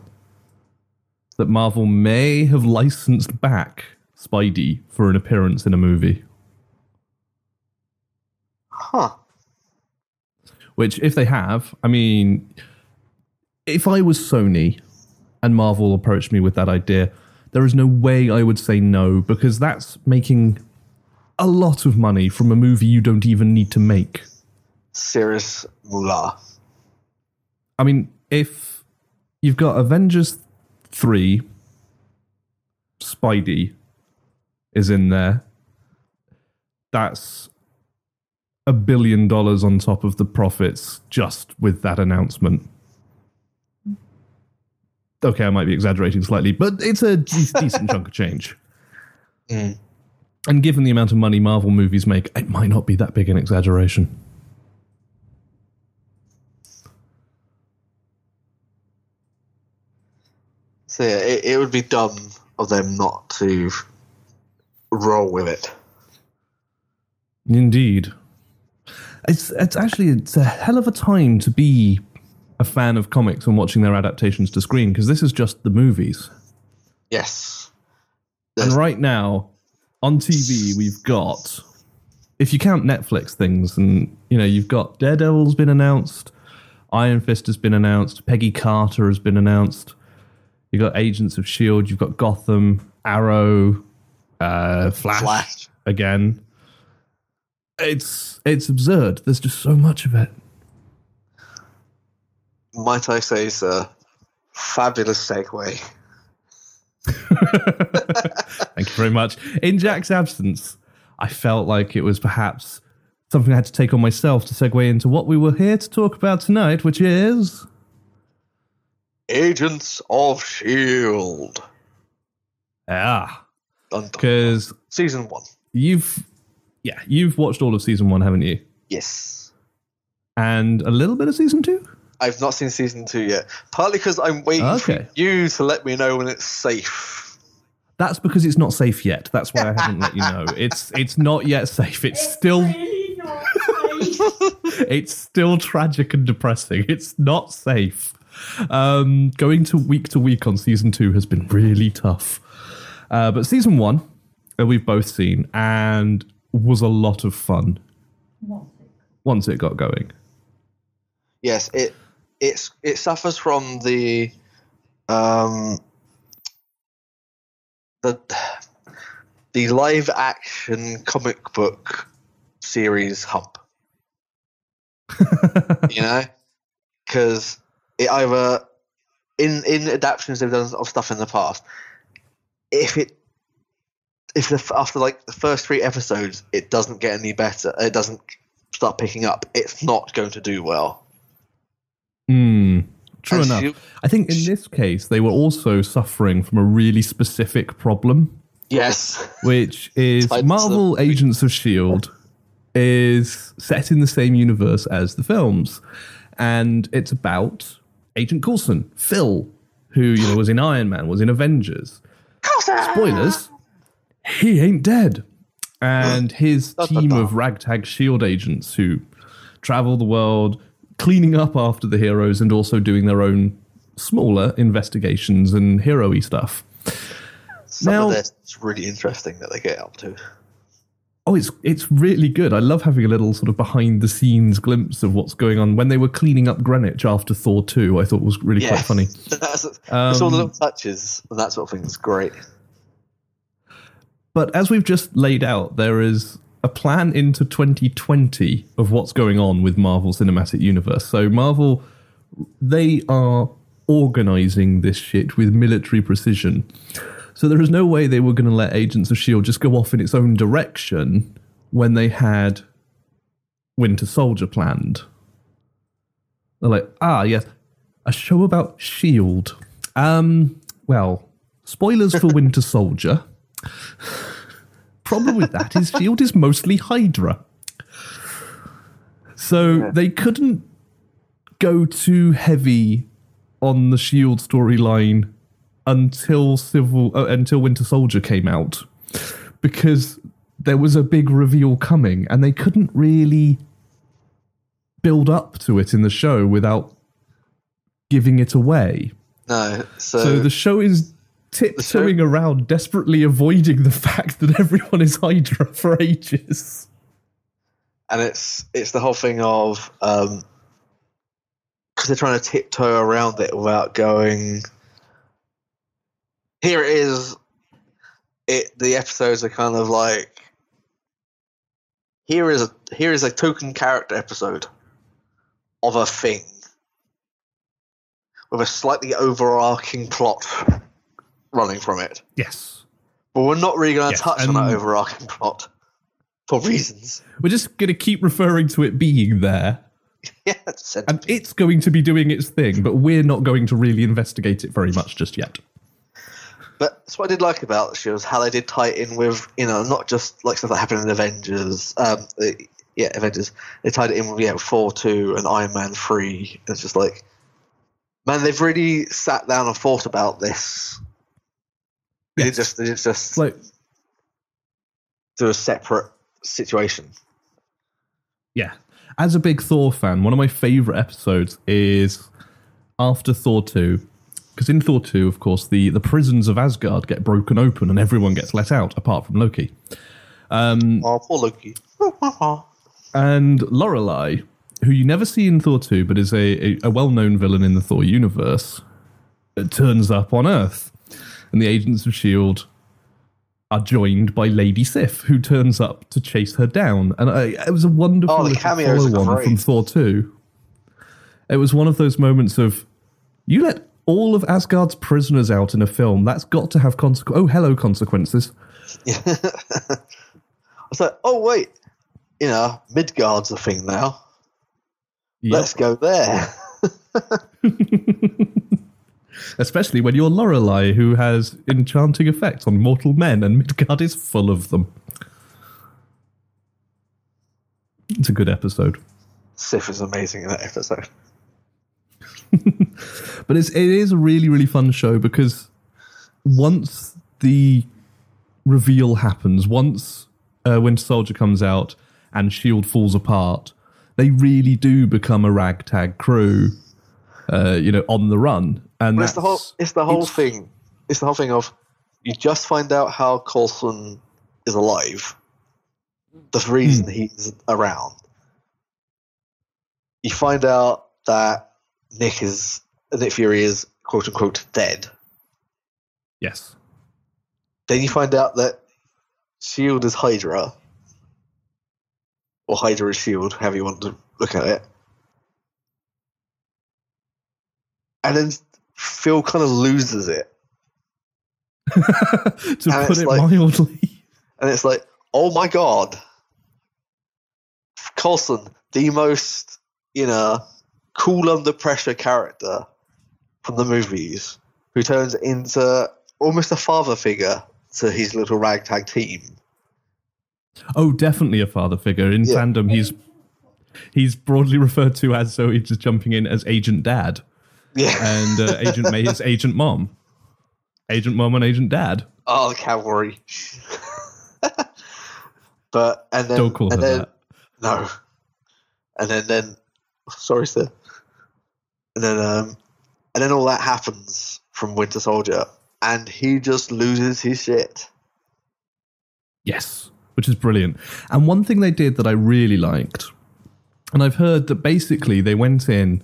That Marvel may have licensed back Spidey for an appearance in a movie. Huh. Which, if they have, I mean, if I was Sony and Marvel approached me with that idea, there is no way I would say no because that's making a lot of money from a movie you don't even need to make. Serious moolah. I mean, if you've got Avengers 3, Spidey is in there, that's a billion dollars on top of the profits just with that announcement. Okay, I might be exaggerating slightly, but it's a de- decent chunk of change. Mm. And given the amount of money Marvel movies make, it might not be that big an exaggeration. So yeah, it, it would be dumb of them not to roll with it. Indeed. It's it's actually it's a hell of a time to be a fan of comics and watching their adaptations to screen because this is just the movies. Yes. And right now on TV we've got if you count Netflix things and you know you've got Daredevil's been announced, Iron Fist has been announced, Peggy Carter has been announced. You've got Agents of Shield, you've got Gotham, Arrow, uh, Flash, Flash. again. It's it's absurd. There's just so much of it. Might I say, sir, fabulous segue. Thank you very much. In Jack's absence, I felt like it was perhaps something I had to take on myself to segue into what we were here to talk about tonight, which is Agents of Shield. ah, because Season one. you've yeah you've watched all of season one, haven't you? Yes. And a little bit of season two. I've not seen season two yet. Partly because I'm waiting Okay. for you to let me know when it's safe. That's because it's not safe yet. That's why I haven't let you know. It's it's not yet safe. It's still really it's still tragic and depressing. It's not safe. Um, going to week to week on season two has been really tough. Uh, but season one, uh, we've both seen, and was a lot of fun What's it? once it got going. Yes, it it's it suffers from the um the the live action comic book series hump. you know, because it either in in adaptations they've done of stuff in the past. If it if the, after like the first three episodes it doesn't get any better, it doesn't start picking up. It's not going to do well. Hmm. True And enough. you- I think in this case, they were also suffering from a really specific problem. Yes. which is Types Marvel of- Agents of S.H.I.E.L.D. Is set in the same universe as the films. And it's about Agent Coulson, Phil, who you know was in Iron Man, was in Avengers. Coulson! Spoilers, he ain't dead. And his team of ragtag shield agents who travel the world cleaning up after the heroes and also doing their own smaller investigations and hero-y stuff. Some Now- of this is really interesting that they get up to. Oh, it's it's really good. I love having a little sort of behind the scenes glimpse of what's going on when they were cleaning up Greenwich after Thor two. I thought was really quite funny. That's, it's Um, all the little touches and that sort of thing is great. But as we've just laid out, there is a plan into 2020 of what's going on with Marvel Cinematic Universe. So Marvel, they are organizing this shit with military precision. So there is no way they were going to let Agents of S.H.I.E.L.D. just go off in its own direction when they had Winter Soldier planned. They're like, ah, yes, a show about S.H.I.E.L.D. Um, well, spoilers for Winter Soldier. Problem with that is S.H.I.E.L.D. is mostly Hydra. So they couldn't go too heavy on the Shield storyline until Civil uh, until Winter Soldier came out because there was a big reveal coming and they couldn't really build up to it in the show without giving it away. No, so, So the show is tiptoeing around desperately avoiding the fact that everyone is Hydra for ages. and it's it's the whole thing of um because they're trying to tiptoe around it without going. Here it is. It the episodes are kind of like. Here is a here is a token character episode of a thing with a slightly overarching plot running from it. Yes. But we're not really going to Yes, touch on that overarching plot for reasons. We're just going to keep referring to it being there. Yeah, it's And it's going to be doing its thing, but we're not going to really investigate it very much just yet. But that's what I did like about the show is how they did tie it in with you know not just like stuff that happened in Avengers, um, yeah, Avengers. They tied it in with yeah, Thor two and Iron Man three. It's just like, man, they've really sat down and thought about this. They didn't just they didn't just like, do a separate situation. yeah. As a big Thor fan, one of my favorite episodes is after Thor 2. Because in Thor 2, of course, the, the prisons of Asgard get broken open and everyone gets let out, apart from Loki. Um, oh, poor Loki. And Lorelei, who you never see in Thor 2, but is a, a, a well known villain in the Thor universe, turns up on Earth. And the agents of S.H.I.E.L.D. are joined by Lady Sif, who turns up to chase her down. And I, it was a wonderful Oh, the little cameos follow on from Thor 2. It was one of those moments of you let all of Asgard's prisoners out in a film. That's got to have consequences. Oh, hello, consequences. I was like, oh wait, you know, Midgard's a thing now. Yep. Let's go there. Especially when you're Lorelei, who has enchanting effects on mortal men, and Midgard is full of them. It's a good episode. Sif is amazing in that episode. But it's, it is a really, really fun show because once the reveal happens, once uh, Winter Soldier comes out and S.H.I.E.L.D. falls apart, they really do become a ragtag crew, uh, you know, on the run. And it's the whole it's the whole it's- thing. It's the whole thing of you just find out how Coulson is alive. The Hmm. reason he's around. You find out that Nick is Nick Fury is quote unquote dead. Yes. Then you find out that Shield is Hydra. Or Hydra is Shield, however you want to look at it. And then Phil kind of loses it. to And put it like- mildly. and it's like, oh my god, Coulson, the most you know cool under pressure character from the movies, who turns into almost a father figure to his little ragtag team. Oh, definitely a father figure. In Yeah. fandom, he's he's broadly referred to as so he's just jumping in as Agent Dad, Yeah, and uh, Agent May is Agent Mom, Agent Mom and Agent Dad. oh, the cavalry. but and then Don't call her then, that. No, and then then sorry, sir. And then um, and then all that happens from Winter Soldier, and he just loses his shit. Yes, which is brilliant. And one thing they did that I really liked, and I've heard that basically they went in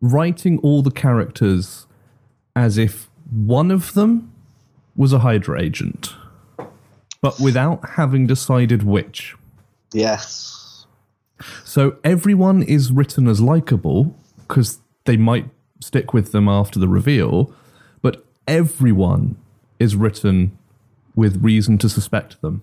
writing all the characters as if one of them was a Hydra agent, but without having decided which. Yes. So everyone is written as likable because they might stick with them after the reveal, but everyone is written with reason to suspect them.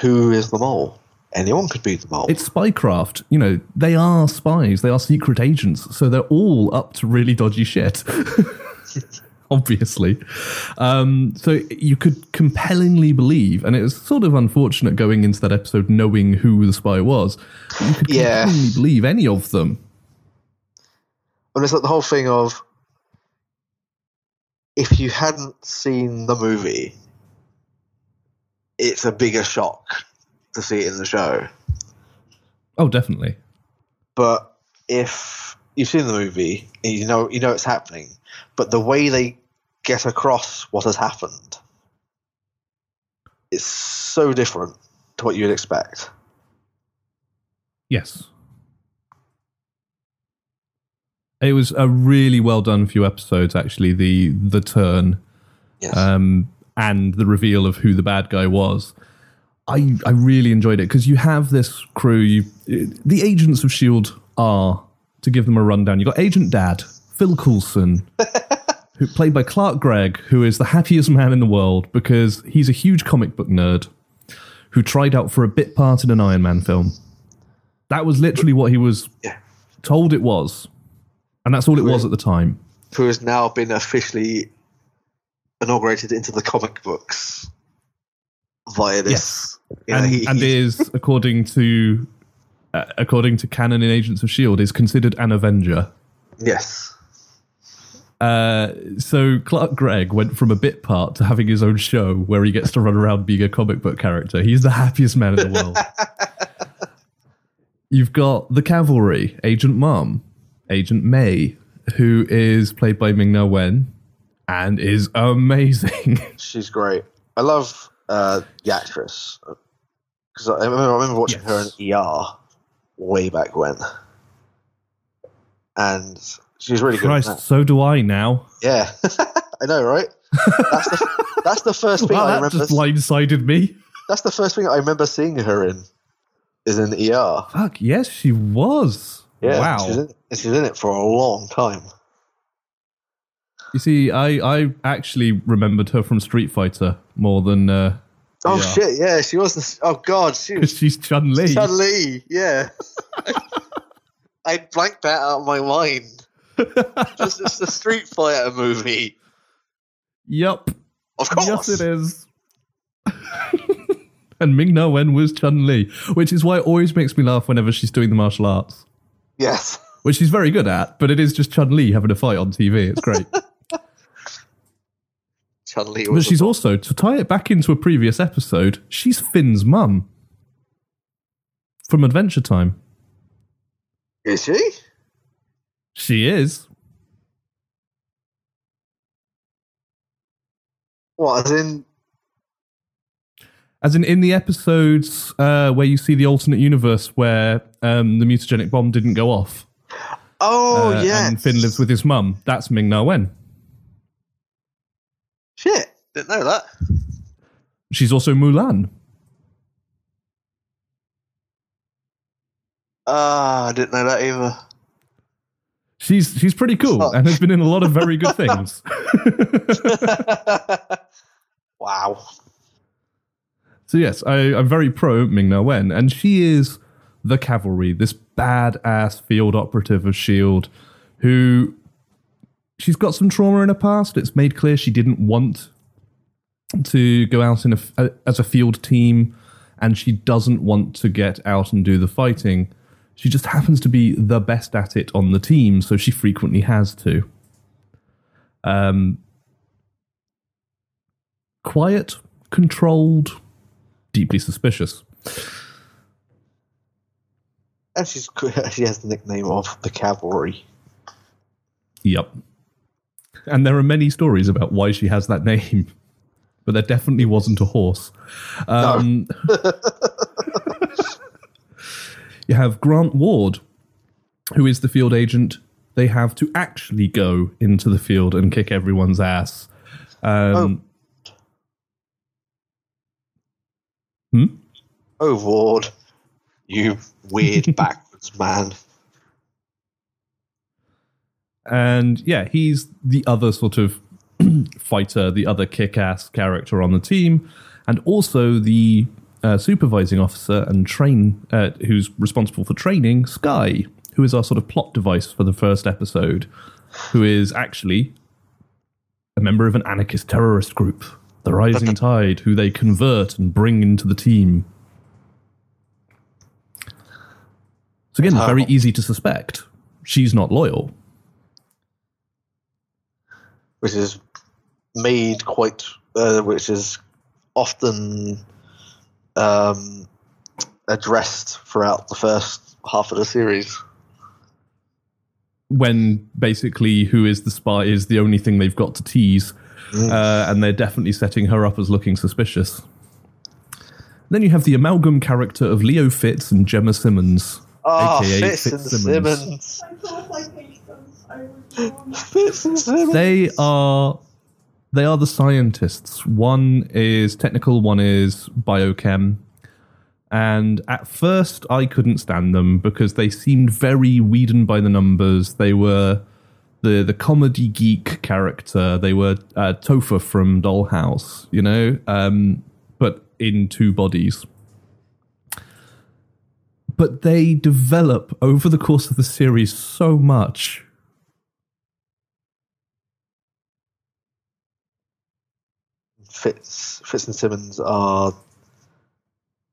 Who is the mole? Anyone could be the mole. It's spycraft. You know, they are spies. They are secret agents. So they're all up to really dodgy shit. Obviously. Um, so you could compellingly believe, and it was sort of unfortunate going into that episode knowing who the spy was. You could Yeah. compellingly believe any of them. And it's like the whole thing of if you hadn't seen the movie, it's a bigger shock to see it in the show. Oh, definitely. But if you've seen the movie you know you know it's happening, but the way they get across what has happened is so different to what you'd expect. Yes. It was a really well done few episodes, actually. The the turn Yes. um, and the reveal of who the bad guy was. I I really enjoyed it because you have this crew. You the agents of Shield are to give them a rundown. You have got Agent Dad, Phil Coulson, who played by Clark Gregg, who is the happiest man in the world because he's a huge comic book nerd who tried out for a bit part in an Iron Man film. That was literally what he was Yeah. told it was, and that's all it was at the time. Who has now been officially inaugurated into the comic books via this. You know, and, he- and is according to uh, according to canon in Agents of Shield is considered an Avenger. yes. Uh, so Clark Gregg went from a bit part to having his own show where he gets to run around being a comic book character. He's the happiest man in the world. You've got the cavalry, Agent Mom, Agent May, who is played by Ming Na Wen, and is amazing. She's great. I love uh, the actress because I remember, I remember watching her in ER way back when, and she's really good. Christ, that. so do I now. Yeah, I know, right? That's the, that's the first thing Wow, I that remember. just blindsided me. That's the first thing I remember seeing her in. Is in ER. Fuck, yes, she was. Yeah, wow. She's in, she's in it for a long time. You see, I, I actually remembered her from Street Fighter more than uh, Oh Yeah. shit! Yeah, she was. The, oh god, she was she's Chun Li. Chun Li. Yeah, I blanked that out of my mind. Just it's the Street Fighter movie. Yup. Of course. Yes, it is. and Ming Na Wen was Chun Li, which is why it always makes me laugh whenever she's doing the martial arts, Yes. which she's very good at. But it is just Chun Li having a fight on TV. It's great. But she's also to tie it back into a previous episode. She's Finn's mum from Adventure Time. Is she? She is. What? As in? As in, in the episodes uh, where you see the alternate universe where um, the mutagenic bomb didn't go off, Oh uh, yeah. and Finn lives with his mum. That's Ming Na Wen. Shit! Didn't know that. She's also Mulan. Ah, I didn't know that either. She's she's pretty cool and has been in a lot of very good things. wow. so yes, I, I'm very pro Ming Na Wen, and she is the cavalry, this badass field operative of Shield, who she's got some trauma in her past. It's made clear she didn't want to go out in a, as a field team, and she doesn't want to get out and do the fighting. She just happens to be the best at it on the team, so she frequently has to. Um, quiet, controlled, deeply suspicious. And she's she has the nickname of the Cavalry. Yep. And there are many stories about why she has that name, but there definitely wasn't a horse. Um, you have Grant Ward, who is the field agent. They have to actually go into the field and kick everyone's ass. Um, Hmm? Oh, Ward, you weird backwards man. And yeah, he's the other sort of fighter, the other kick-ass character on the team, and also the uh, supervising officer and train uh, who's responsible for training Skye, who is our sort of plot device for the first episode, who is actually a member of an anarchist terrorist group, the Rising Tide, who they convert and bring into the team. So again, very easy to suspect she's not loyal. Which is made quite, uh, which is often um, addressed throughout the first half of the series. when basically who is the spy is the only thing they've got to tease, uh, and they're definitely setting her up as looking suspicious. Then you have the amalgam character of Leo Fitz and Jemma Simmons, Ah, aka Fitz and Simmons. I thought I picked them. I was wrong. Fitz and Simmons. They are they are the scientists. One is technical, one is biochem. And at first, I couldn't stand them because they seemed very Whedon by the numbers. They were the the comedy geek character. They were uh, Topher from Dollhouse, you know, um, but in two bodies. But they develop over the course of the series so much. Fitz, Fitz and Simmons are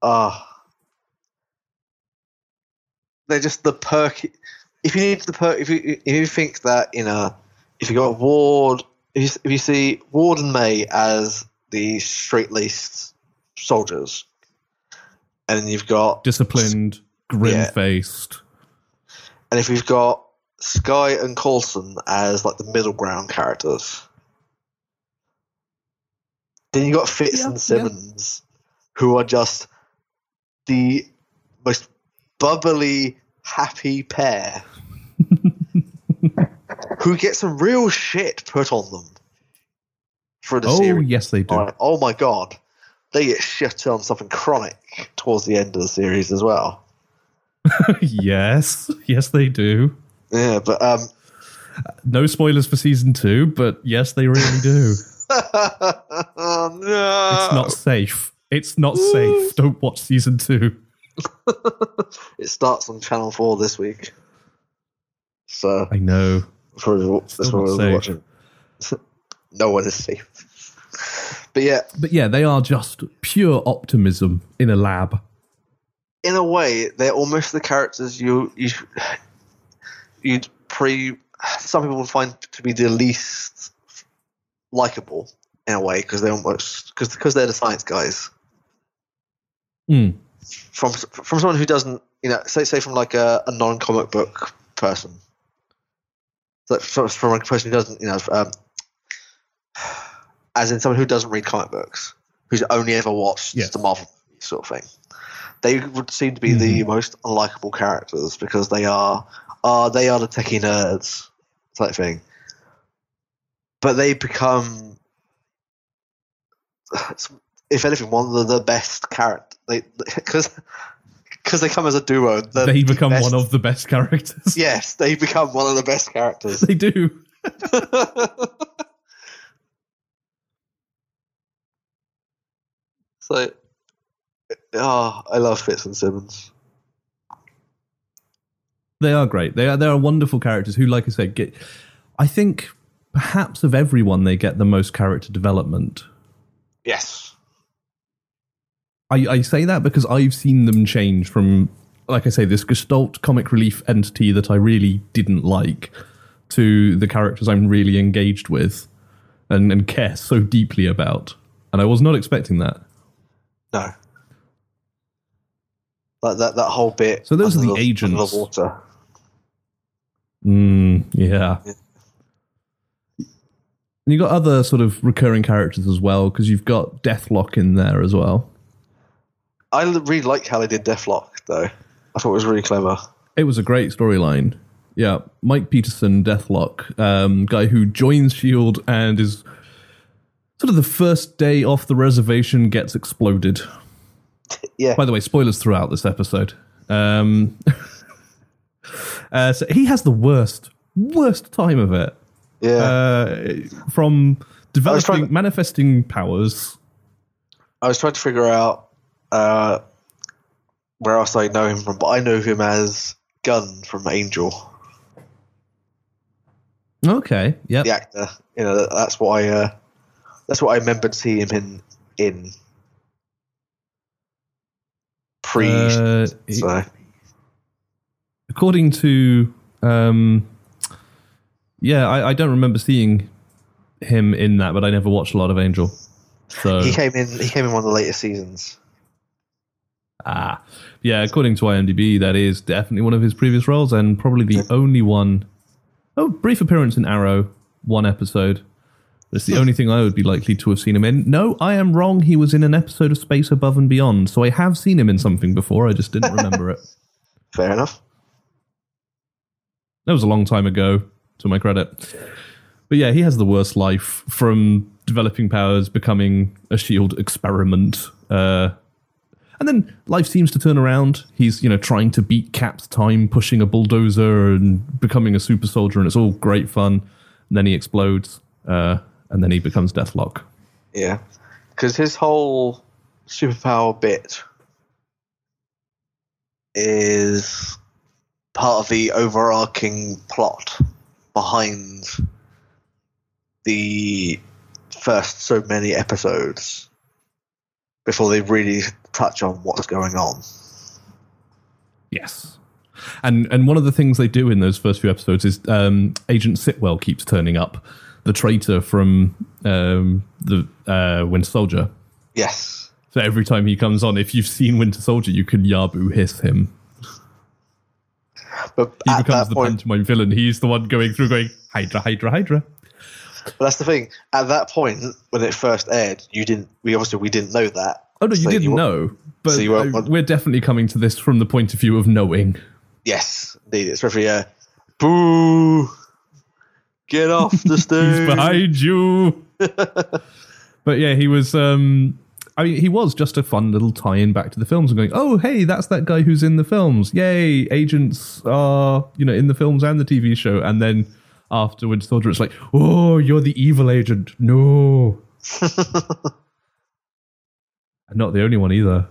ah they're just the perky. If you need the perk, if you if you think that you know, if you got Ward, if you, if you see Ward and May as the straight laced soldiers, and you've got disciplined, grim faced. and if you've got Skye and Coulson as like the middle ground characters, then you got Fitz Yeah, yeah. and Simmons, who are just the most bubbly, happy pair, who get some real shit put on them for the Oh, series. yes, they do. Like, oh my god, they get shit on something chronic towards the end of the series as well. yes, yes, they do. Yeah, but um. No spoilers for season two, but yes, they really do. oh, no. It's not safe. It's not safe. Don't watch season two. It starts on Channel 4 this week. So, I know. that's what we're watching. no one is safe. But yeah, But yeah, they are just pure optimism in a lab. in a way, they're almost the characters you, you you'd pre. Some people would find to be the least likable in a way because they almost because because they're the science guys. Mm. from from someone who doesn't, you know, say say from like a, a non comic book person, so from, from a person who doesn't, you know, um, as in someone who doesn't read comic books, who's only ever watched Yes. the Marvel sort of thing, they would seem to be the most unlikable characters because they are, uh, they are the techie nerds type thing, but they become. If anything, one of the best character they because because they come as a duo. they the become best- one of the best characters. Yes, they become one of the best characters. They do. so, oh, I love Fitz and Simmons. They are great. They are they are wonderful characters who, like I said, get. I think perhaps of everyone, they get the most character development. Yes. I, I say that because I've seen them change from, like I say, this Gestalt comic relief entity that I really didn't like to the characters I'm really engaged with and, and care so deeply about. And I was not expecting that. No. Like that that whole bit. So those are under the agents. the water. Mm, yeah. Yeah. And you've got other sort of recurring characters as well because you've got Deathlok in there as well. I really liked how they did Deathlok, though. I thought it was really clever. It was a great storyline. Yeah, Mike Peterson, Deathlok, um, guy who joins Shield and is sort of the first day off the reservation gets exploded. Yeah. By the way, spoilers throughout this episode. Um, uh, so he has the worst, worst time of it. Yeah. Uh, from developing, to- manifesting powers. I was trying to figure out uh, where else I know him from, but I know him as Gunn from Angel, Okay, Yeah. the actor. You know, that's what I uh, that's what I remembered seeing him in. in Pre, Uh, so according to, um, yeah, I, I don't remember seeing him in that, but I never watched a lot of Angel. So he came in. He came in one of the later seasons. Ah, yeah. According to IMDb, that is definitely one of his previous roles, and probably the only one. Oh, brief appearance in Arrow, one episode. That's the only thing I would be likely to have seen him in. No, I am wrong. He was in an episode of Space Above and Beyond, so I have seen him in something before. I just didn't remember it. Fair enough. That was a long time ago, to my credit. But yeah, he has the worst life from developing powers, becoming a shield experiment. Uh, and then life seems to turn around. He's, you know, trying to beat Cap's time, pushing a bulldozer and becoming a super soldier, and it's all great fun. And then he explodes, uh, and then he becomes Deathlok. Yeah, because his whole superpower bit is part of the overarching plot behind the first so many episodes before they really touch on what's going on. Yes. And and one of the things they do in those first few episodes is um, Agent Sitwell keeps turning up, the traitor from um, the uh, Winter Soldier. Yes. So every time he comes on, if you've seen Winter Soldier, you can Yabu hiss him. But He becomes the point, pantomime villain. He's the one going through going Hydra, Hydra, Hydra. but that's the thing. At that point, when it first aired, you didn't. We obviously we didn't know that. Oh no, you So didn't you- know, but so you uh, we're definitely coming to this from the point of view of knowing. Yes, indeed. It's very uh, boo. Get off the stage. He's behind you. but yeah, he was. um I mean, he was just a fun little tie-in back to the films and going, "Oh, hey, that's that guy who's in the films! Yay, agents are you know in the films and the TV show." And then afterwards, Soldier, it's like, "Oh, you're the evil agent! No." and not the only one either.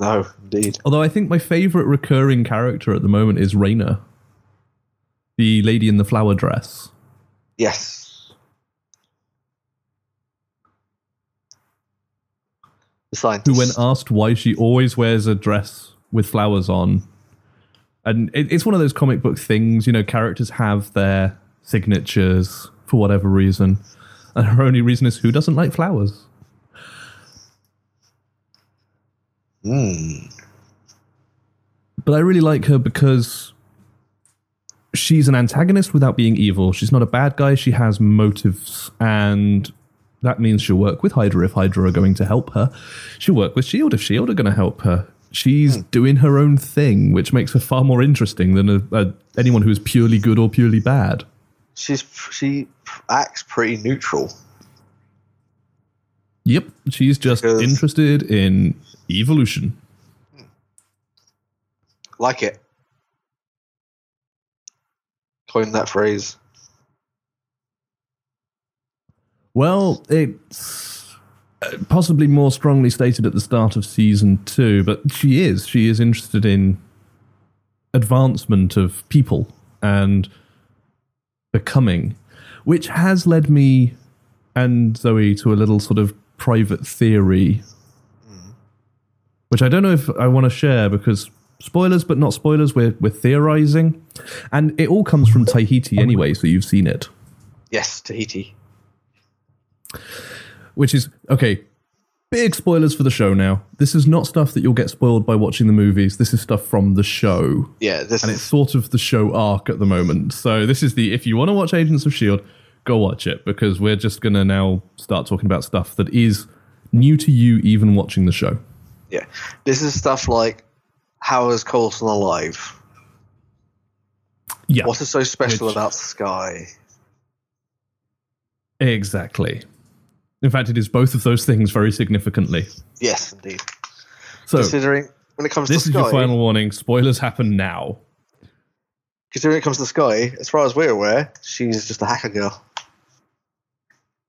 No, indeed. Although I think my favorite recurring character at the moment is Raina, the lady in the flower dress. Yes. Scientist. who, when asked why she always wears a dress with flowers on, and it, it's one of those comic book things, you know, characters have their signatures for whatever reason, and her only reason is who doesn't like flowers. Mm. But I really like her because she's an antagonist without being evil. She's not a bad guy. She has motives, and that means she'll work with Hydra if Hydra are going to help her. She'll work with Shield if Shield are going to help her. She's hmm. doing her own thing, which makes her far more interesting than a, a, anyone who is purely good or purely bad. She's she acts pretty neutral. Yep, she's just Because- interested in evolution. Like it. Coin that phrase. Well, it's uh, possibly more strongly stated at the start of season two, but she is. She is interested in advancement of people and becoming, which has led me and Zoe to a little sort of private theory, which I don't know if I want to share because spoilers, but not spoilers. We're we're theorizing, and it all comes from Tahiti anyway, so you've seen it. Yes, Tahiti. Which is okay. Big spoilers for the show now. This is not stuff that you'll get spoiled by watching the movies. This is stuff from the show, Yeah, this and it's sort of the show arc at the moment. So this is the if you want to watch Agents of Shield, go watch it because we're just gonna now start talking about stuff that is new to you, even watching the show. yeah. This is stuff like how is Coulson alive? Yeah, What is so special Which- about Skye? exactly. In fact, it is both of those things very significantly. Yes, indeed. So considering when it comes this to is Skye, your final warning. Spoilers happen now. considering it comes to Skye, as far as we're aware, she's just a hacker girl.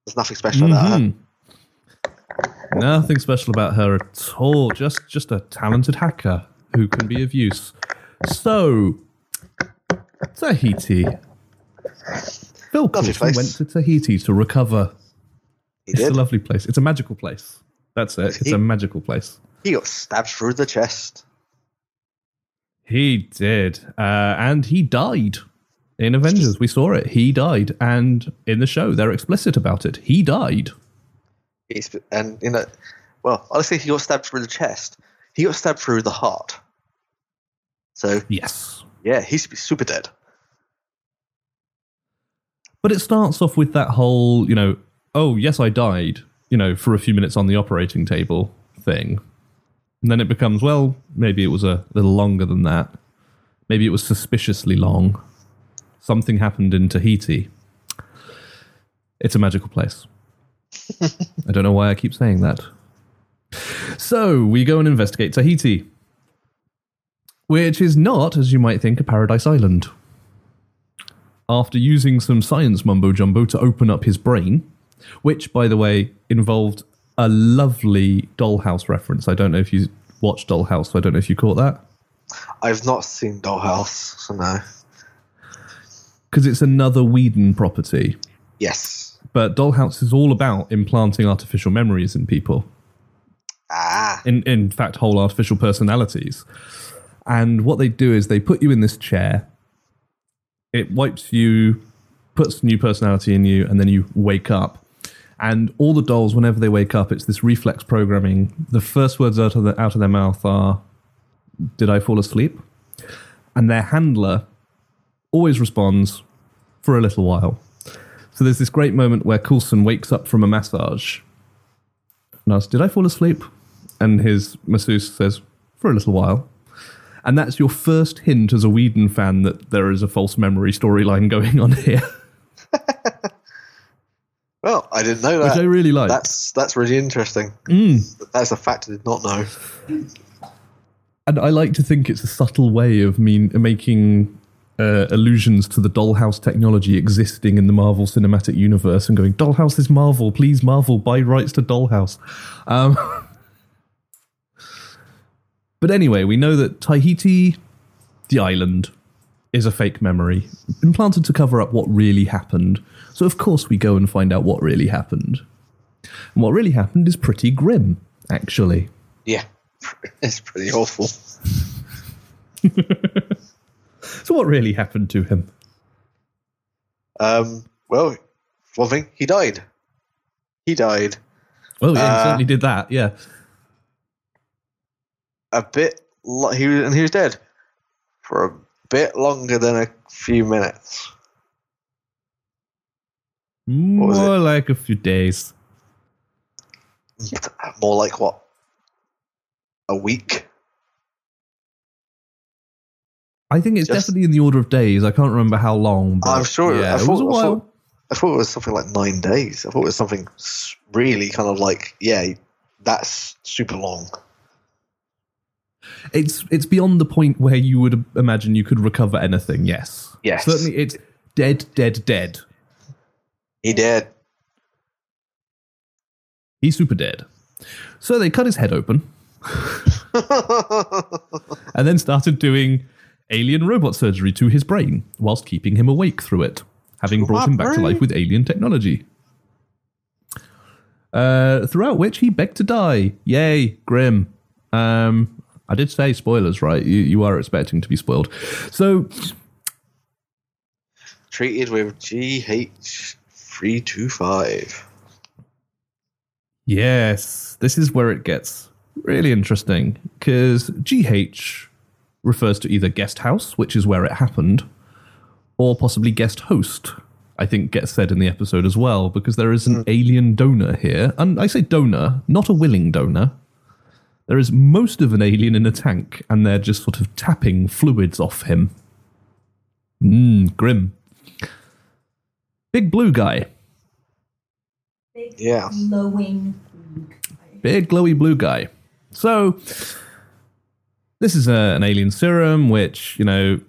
There's nothing special about her. Mhm. Nothing special about her at all. Just just a talented hacker who can be of use. So, Tahiti. Phil Coulson went to Tahiti to recover. He It's did. a lovely place. It's a magical place. That's it. It's He- a magical place. He got stabbed through the chest. He did. Uh, and he died in Avengers. We saw it. He died. And in the show, they're explicit about it. He died. He's, and you know, well, honestly, he got stabbed through the chest. He got stabbed through the heart. So Yes. yeah, he's super dead. But it starts off with that whole, you know, oh, yes, I died, you know, for a few minutes on the operating table thing. And then it becomes, well, maybe it was a little longer than that. Maybe it was suspiciously long. Something happened in Tahiti. It's a magical place. I don't know why I keep saying that. So we go and investigate Tahiti, which is not, as you might think, a paradise island after using some science mumbo jumbo to open up his brain, which, by the way, involved a lovely Dollhouse reference. I don't know if you watched Dollhouse, so I don't know if you caught that. I've not seen Dollhouse, so no. Because it's another Whedon property. Yes. But Dollhouse is all about implanting artificial memories in people. Ah. in, in fact, whole artificial personalities. And what they do is they put you in this chair, it wipes you, puts new personality in you, and then you wake up. And all the dolls, whenever they wake up, it's this reflex programming. The first words out of, the, out of their mouth are, Did I fall asleep? And their handler always responds, For a little while. So there's this great moment where Coulson wakes up from a massage and asks, Did I fall asleep? And his masseuse says, For a little while. And that's your first hint as a Whedon fan that there is a false memory storyline going on here, I didn't know that. which I really like. That's that's really interesting. Mm. That's a fact I did not know. And I like to think it's a subtle way of mean making uh, allusions to the Dollhouse technology existing in the Marvel Cinematic Universe and going, Dollhouse is Marvel, please, Marvel, buy rights to Dollhouse. Um, but anyway, we know that Tahiti, the island, is a fake memory implanted to cover up what really happened. So, of course, we go and find out what really happened. And what really happened is pretty grim, actually. Yeah. It's pretty awful. So, what really happened to him? Um, well, one thing, he died. He died Oh, yeah, he Uh, certainly did that. Yeah. a bit, lo- he was, and he was dead for a bit longer than a few minutes. More like a few days. More like what? A week? I think it's Just- definitely in the order of days. I can't remember how long. But I'm sure. Yeah, I it thought, was a I, while. thought, I thought it was something like nine days. I thought it was something really kind of like, yeah, that's super long. It's it's beyond the point where you would imagine you could recover anything. Yes. Yes. Certainly, it's dead, dead, dead. He did. He's super dead. So they cut his head open and then started doing alien robot surgery to his brain whilst keeping him awake through it, having To brought him back to life with alien technology. Uh, throughout which he begged to die. Yay, grim. Um, I did say spoilers, right? You, you are expecting to be spoiled. So, Treated with GH325. yes, this is where it gets really interesting because GH refers to either guest house, which is where it happened, or possibly guest host. I think gets said in the episode as well because there is an alien donor here, and I say donor, not a willing donor. There is most of an alien in a tank, and they're just sort of tapping fluids off him. Mmm, grim. Big blue guy. Big Yeah. glowing blue guy. big glowy blue guy. So this is a, an alien serum, which you know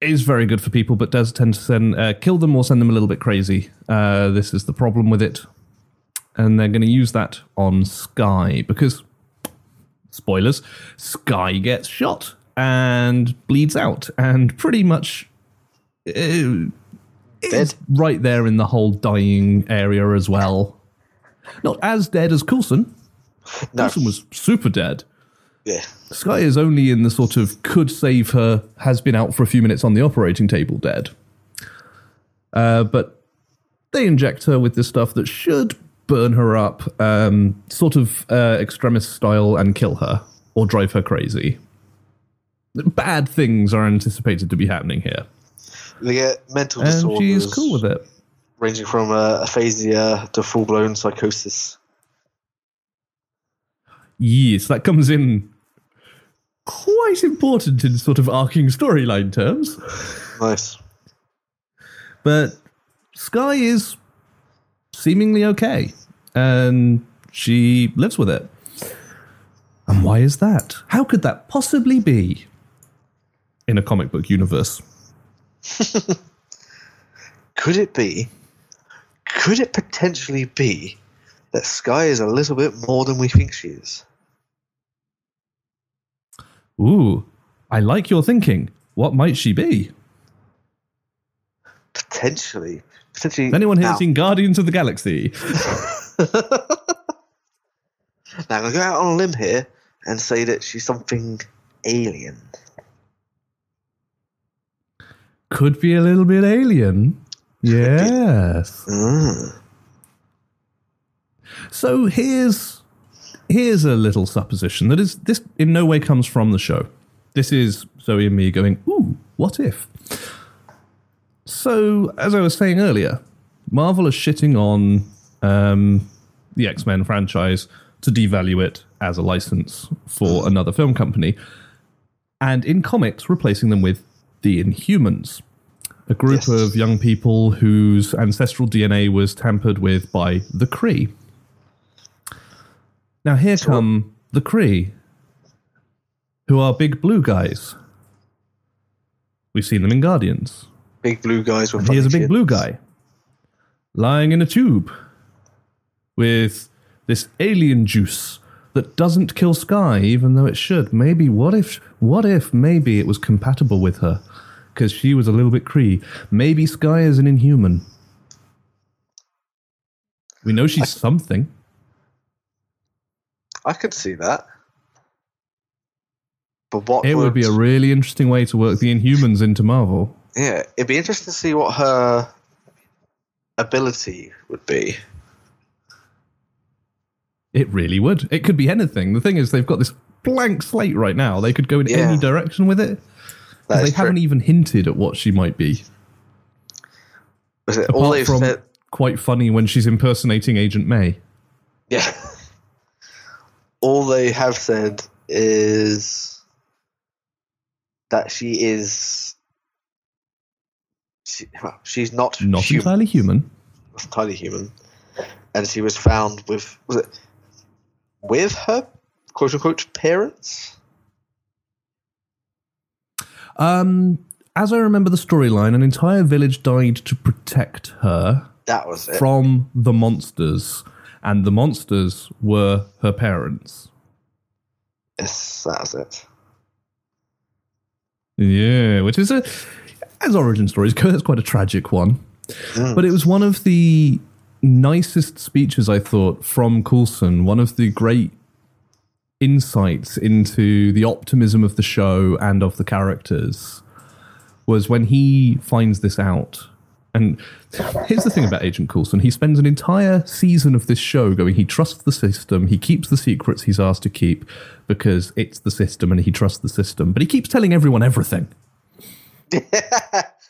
is very good for people, but does tend to send uh, kill them or send them a little bit crazy. Uh, this is the problem with it, and they're going to use that on Skye because spoilers: Skye gets shot and bleeds out, and pretty much uh, is Dead. right there in the whole dying area as well. Not as dead as Coulson. No. Coulson was super dead. Yeah. Skye is only in the sort of could save her, has been out for a few minutes on the operating table dead. Uh, but they inject her with this stuff that should burn her up, um, sort of uh, Extremis style, and kill her or drive her crazy. Bad things are anticipated to be happening here. They get mental And disorders. she's cool with it. Ranging from uh, aphasia to full blown psychosis. Yes, that comes in quite important in sort of arcing storyline terms. Nice. But Skye is seemingly okay, and she lives with it. And why is that? How could that possibly be in a comic book universe? Could it be? Could it potentially be that Skye is a little bit more than we think she is? Ooh, I like your thinking. What might she be? Potentially. Potentially. Has anyone here now, seen Guardians of the Galaxy? Now, I'm going to go out on a limb here and say that she's something alien. Could be a little bit alien. Yes. Mm. So here's here's a little supposition that is this in no way comes from the show. This is Zoe and me going, ooh, what if? So as I was saying earlier, Marvel is shitting on um, the X Men franchise to devalue it as a license for another film company, and in comics replacing them with the Inhumans, a group Yes. of young people whose ancestral DNA was tampered with by the Kree. Now here come the Kree, who are big blue guys. We've seen them in Guardians. Big blue guys with Here's a big blue guy lying in a tube with this alien juice that doesn't kill Skye, even though it should. Maybe what if? What if maybe it was compatible with her because she was a little bit Kree. Maybe Skye is an Inhuman. We know she's something. I could see that. But what It would be a really interesting way to work the Inhumans into Marvel. yeah, it'd be interesting to see what her ability would be. It really would. It could be anything. The thing is, they've got this blank slate right now. They could go in Yeah. any direction with it. They true. haven't even hinted at what she might be. Was it all Apart they've from said? quite funny when she's impersonating Agent May. Yeah. all they have said is that she is. She, well, she's not, Not human, entirely human. entirely human, and she was found with was it with her quote unquote parents. Um, as I remember the storyline, an entire village died to protect her That was it. from the monsters, and the monsters were her parents. yes, that was it. Yeah, which is a, as origin stories go, that's quite a tragic one. Mm. But it was one of the nicest speeches I thought from Coulson. One of the great insights into the optimism of the show and of the characters was when he finds this out. And here's the thing about Agent Coulson. He spends an entire season of this show going, he trusts the system, he keeps the secrets he's asked to keep because it's the system and he trusts the system. But he keeps telling everyone everything.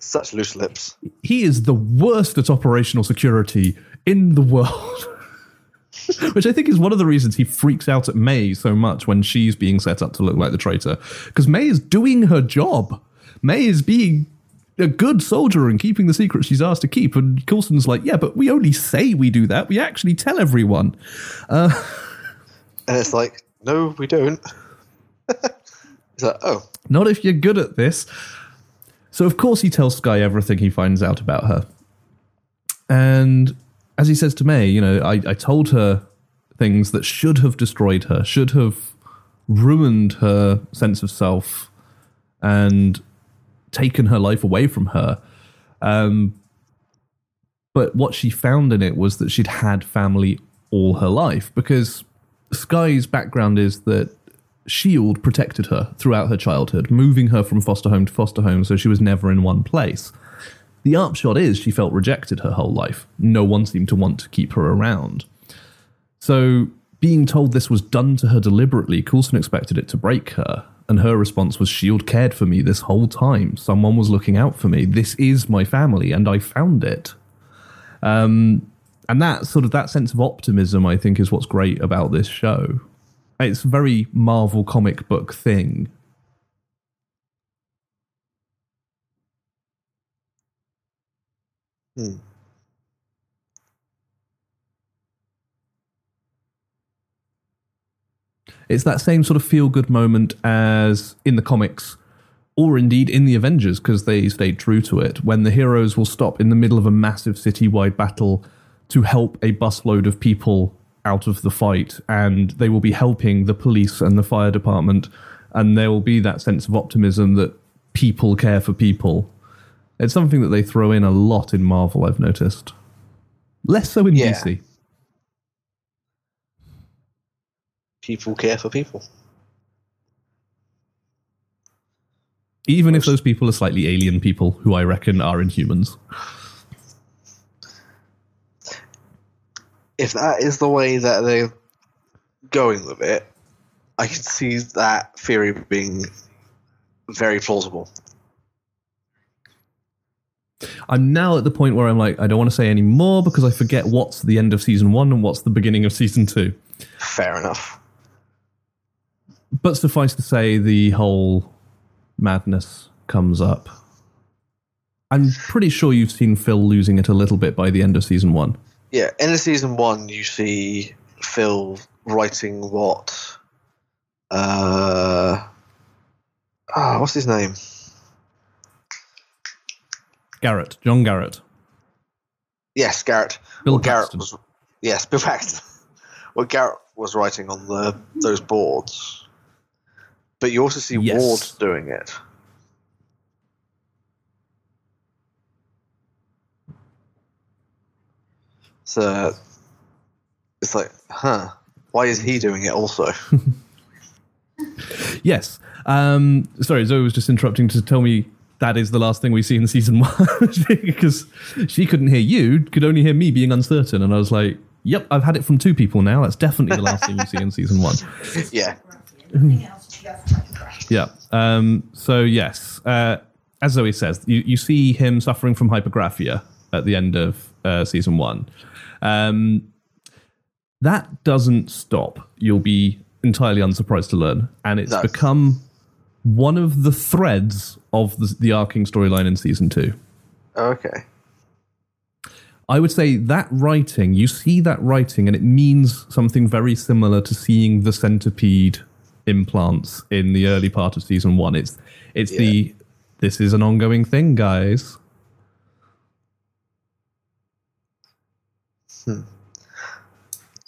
Such loose lips. he is the worst at operational security in the world. Which I think is one of the reasons he freaks out at May so much when she's being set up to look like the traitor. Because May is doing her job. May is being a good soldier and keeping the secret she's asked to keep. And Coulson's like, yeah, but we only say we do that. We actually tell everyone. Uh, and it's like, no, we don't. He's like, oh, Not if you're good at this. So, of course, he tells Skye everything he finds out about her. And as he says to May, you know, I, I told her things that should have destroyed her, should have ruined her sense of self and taken her life away from her. Um, but what she found in it was that she'd had family all her life because Skye's background is that Shield protected her throughout her childhood, moving her from foster home to foster home so she was never in one place. The upshot is she felt rejected her whole life. No one seemed to want to keep her around. So, being told this was done to her deliberately, Coulson expected it to break her. And her response was, Shield cared for me this whole time. Someone was looking out for me. This is my family, and I found it. Um, and that sort of that sense of optimism, I think, is what's great about this show. It's a very Marvel comic book thing. hmm. It's that same sort of feel good moment as in the comics, or indeed in the Avengers, because they stayed true to it, when the heroes will stop in the middle of a massive citywide battle to help a busload of people out of the fight, and they will be helping the police and the fire department, and there will be that sense of optimism that people care for people. It's something that they throw in a lot in Marvel, I've noticed. Less so in Yeah. DC. people care for people. Even if those people are slightly alien people who I reckon are inhumans. If that is the way that they're going with it, I can see that theory being very plausible. I'm now at the point where I'm like, I don't want to say any more because I forget what's the end of season one and what's the beginning of season two. Fair enough. But suffice to say, the whole madness comes up. I'm pretty sure you've seen Phil losing it a little bit by the end of season one. Yeah, end of season one, you see Phil writing what? Uh, ah, what's his name? Garrett, John Garrett. Yes, Garrett. Bill What Garrett was. Yes, Bill Paxton. What Garrett was writing on the those boards, but you also see Yes. Ward doing it. So it's like, huh? Why is he doing it also? Yes. Um, sorry, Zoe was just interrupting to tell me that is the last thing we see in season one because she couldn't hear you, could only hear me being uncertain. And I was like, yep, I've had it from two people now. That's definitely the last thing we see in season one. yeah, Everything else just hypergraph. Yeah. Um, so yes, uh, as Zoe says, you, you see him suffering from hypergraphia at the end of uh, season one. Um, that doesn't stop. You'll be entirely unsurprised to learn, and it's No. become one of the threads of the, the arcing storyline in season two. okay, I would say that writing, you see that writing, and it means something very similar to seeing the centipede implants in the early part of season one. It's it's the this is an ongoing thing, guys.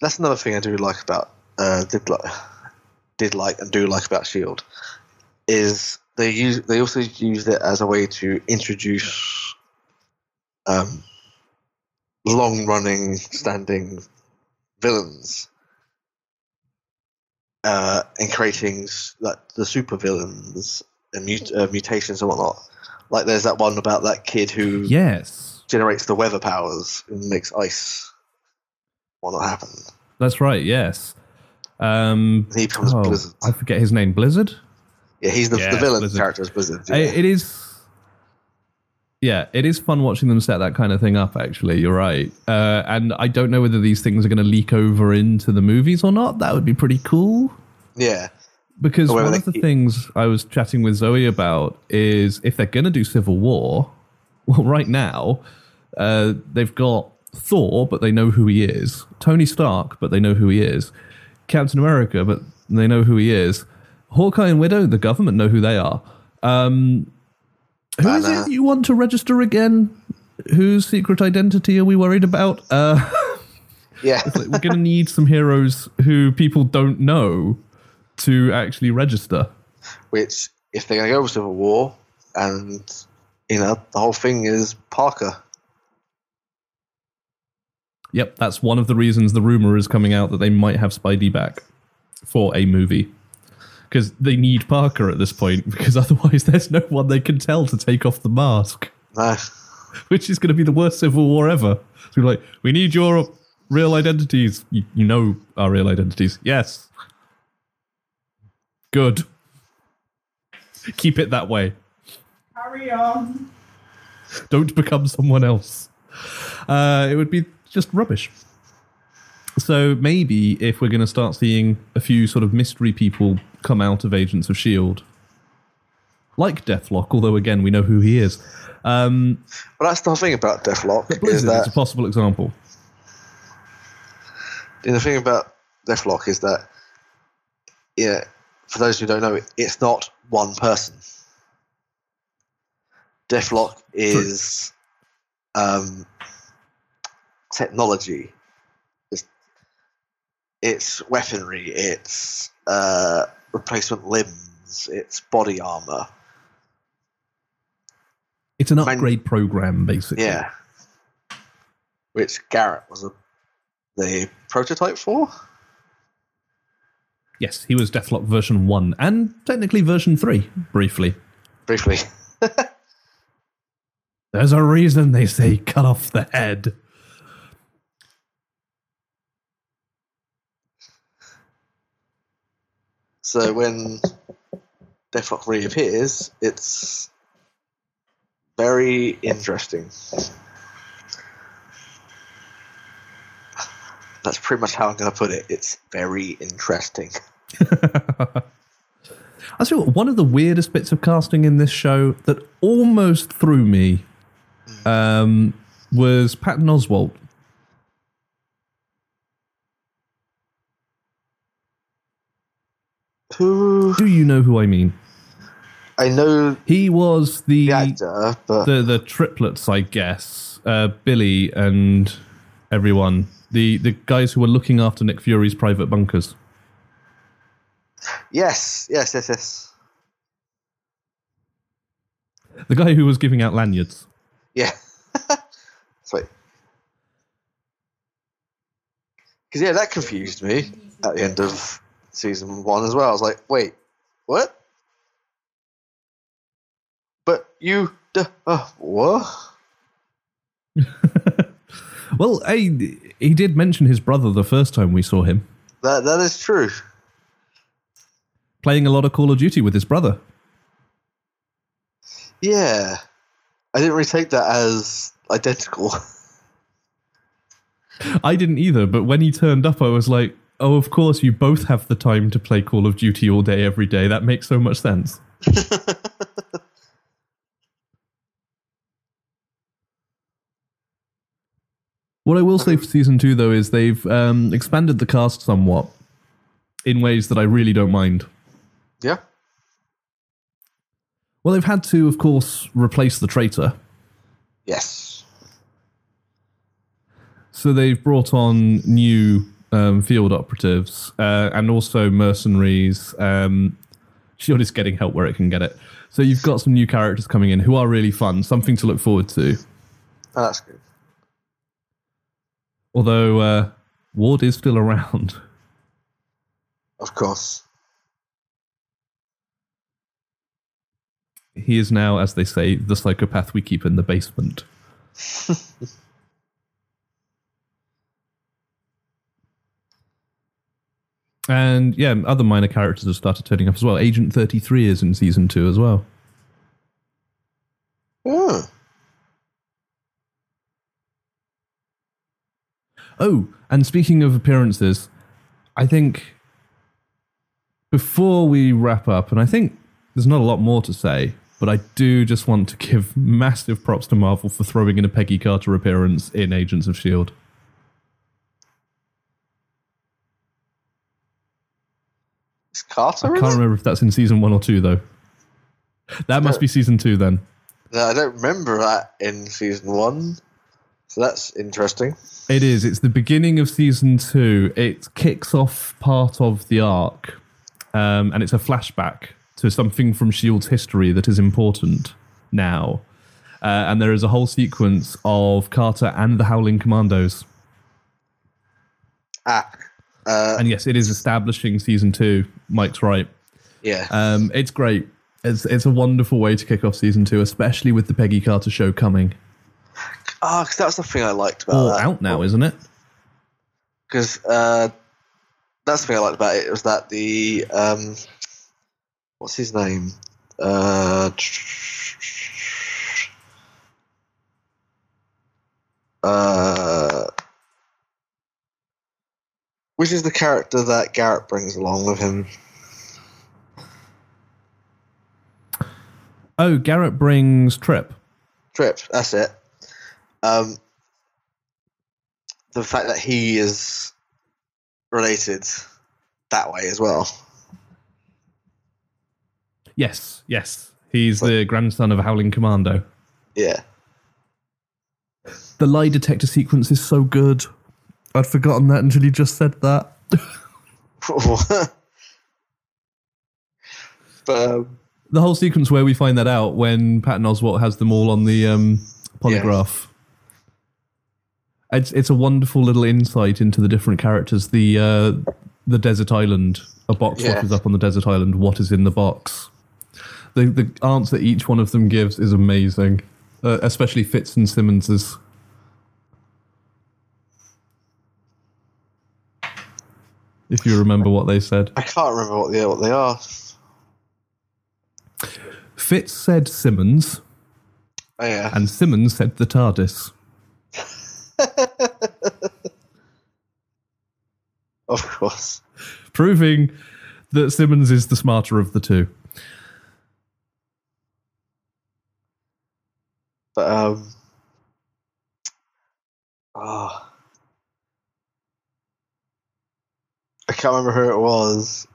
That's another thing I do like about uh, did like did like and do like about Shield is they use they also used it as a way to introduce um, long running standing villains uh, and creating like the super villains and mut- uh, mutations and whatnot. Like there's that one about that kid who Yes, generates the weather powers and makes ice whatnot happen. that's right. Yes. Um, he becomes oh, Blizzard. I forget his name. Blizzard. Yeah, he's the, Yeah, the villain Blizzard. character is Blizzard. I- Yeah. It is. Yeah, it is fun watching them set that kind of thing up. Actually, you're right, uh, and I don't know whether these things are going to leak over into the movies or not. That would be pretty cool. yeah. Because one of the keep- things I was chatting with Zoe about is if they're going to do Civil War, well, right now uh, they've got Thor, but they know who he is. Tony Stark, but they know who he is. Captain America, but they know who he is. Hawkeye and Widow, the government know who they are. Um, who is it you want to register again? Whose secret identity are we worried about? Uh, Yeah. we're going to need some heroes who people don't know to actually register. Which, if they're going to go with Civil War, and, you know, the whole thing is Parker. Yep, that's one of the reasons the rumor is coming out that they might have Spidey back for a movie. Because they need Parker at this point, because otherwise there's no one they can tell to take off the mask, No. which is going to be the worst Civil War ever. So we're like, we need your real identities. You, you know our real identities. Yes. Good. Keep it that way. Carry on. Don't become someone else. Uh, it would be just rubbish. So maybe if we're going to start seeing a few sort of mystery people come out of Agents of Shield, like Deathlok, although again we know who he is. Um, But that's the thing about Deathlok Blizzard is that it's a possible example. the thing about Deathlok is that yeah, for those who don't know, it's not one person. Deathlok is um, technology. It's, it's weaponry. It's uh, replacement limbs. It's body armor. It's an Man- upgrade program, basically. Yeah, which Garrett was a, the prototype for. Yes, he was Deathlok version 1 and technically version 3, briefly. Briefly, There's a reason they say cut off the head. So when Deathlok reappears, it's very interesting. That's pretty much how I'm going to put it. It's very interesting. I see what one of the weirdest bits of casting in this show that almost threw me um, was Patton Oswalt. Who Do you know who I mean? I know He was the the actor, but the, the triplets, I guess. Uh, Billy and everyone. The the guys who were looking after Nick Fury's private bunkers. yes, yes, yes, yes. The guy who was giving out lanyards. Yeah. Sweet. Because, yeah, that confused me at the end of season one as well. I was like, wait, what? But you. D- uh, what? Well, hey, he did mention his brother the first time we saw him That, that is true. playing a lot of Call of Duty with his brother. Yeah. I didn't really take that as identical. I didn't either, but when he turned up, I was like, oh, of course, you both have the time to play Call of Duty all day, every day. That makes so much sense. what I will say for season two, though, is they've um, expanded the cast somewhat in ways that I really don't mind. yeah. Well, they've had to, of course, replace the traitor. Yes. So they've brought on new um, field operatives uh, and also mercenaries. Um, Shield is getting help where it can get it. So you've got some new characters coming in who are really fun, something to look forward to. Oh, that's good. Although uh, Ward is still around. Of course. He is now, as they say, the psychopath we keep in the basement. and yeah, other minor characters have started turning up as well. Agent 33 is in season two as well. Hmm. Oh, and speaking of appearances, I think before we wrap up, and I think there's not a lot more to say, but I do just want to give massive props to Marvel for throwing in a Peggy Carter appearance in Agents of S.H.I.E.L.D. Carter? I can't it? remember if that's in season one or two though. That must be season two then. No, I don't remember that in season one. So that's interesting. It is. It's the beginning of season two. It kicks off part of the arc, um, and it's a flashback to something from Shield's history that is important now. Uh, and there is a whole sequence of Carter and the Howling Commandos. Ah, uh, And yes, it is establishing season two. Mike's right. yeah. Um, it's great. It's it's a wonderful way to kick off season two, especially with the Peggy Carter show coming. Ah, because that's the thing I liked about All that. out now, isn't it? Because uh, that's the thing I liked about it was that the um, what's his name? Uh, uh, which is the character that Garrett brings along with him? Oh, Garrett brings Trip. Trip. That's it. Um, the fact that he is related that way as well. Yes, yes. He's the grandson of a Howling Commando. Yeah. The lie detector sequence is so good. I'd forgotten that until you just said that. but um, The whole sequence where we find that out when Patton Oswalt has them all on the um, polygraph. It's it's a wonderful little insight into the different characters. The uh, the desert island. A box Yeah. what is up on the desert island. What is in the box? The the answer each one of them gives is amazing, uh, especially Fitz and Simmons's. If you remember what they said, I can't remember what they what they are. Fitz said Simmons, Oh yeah. and Simmons said the TARDIS. Of course. proving that Simmons is the smarter of the two. But um ah. I can't remember who it was.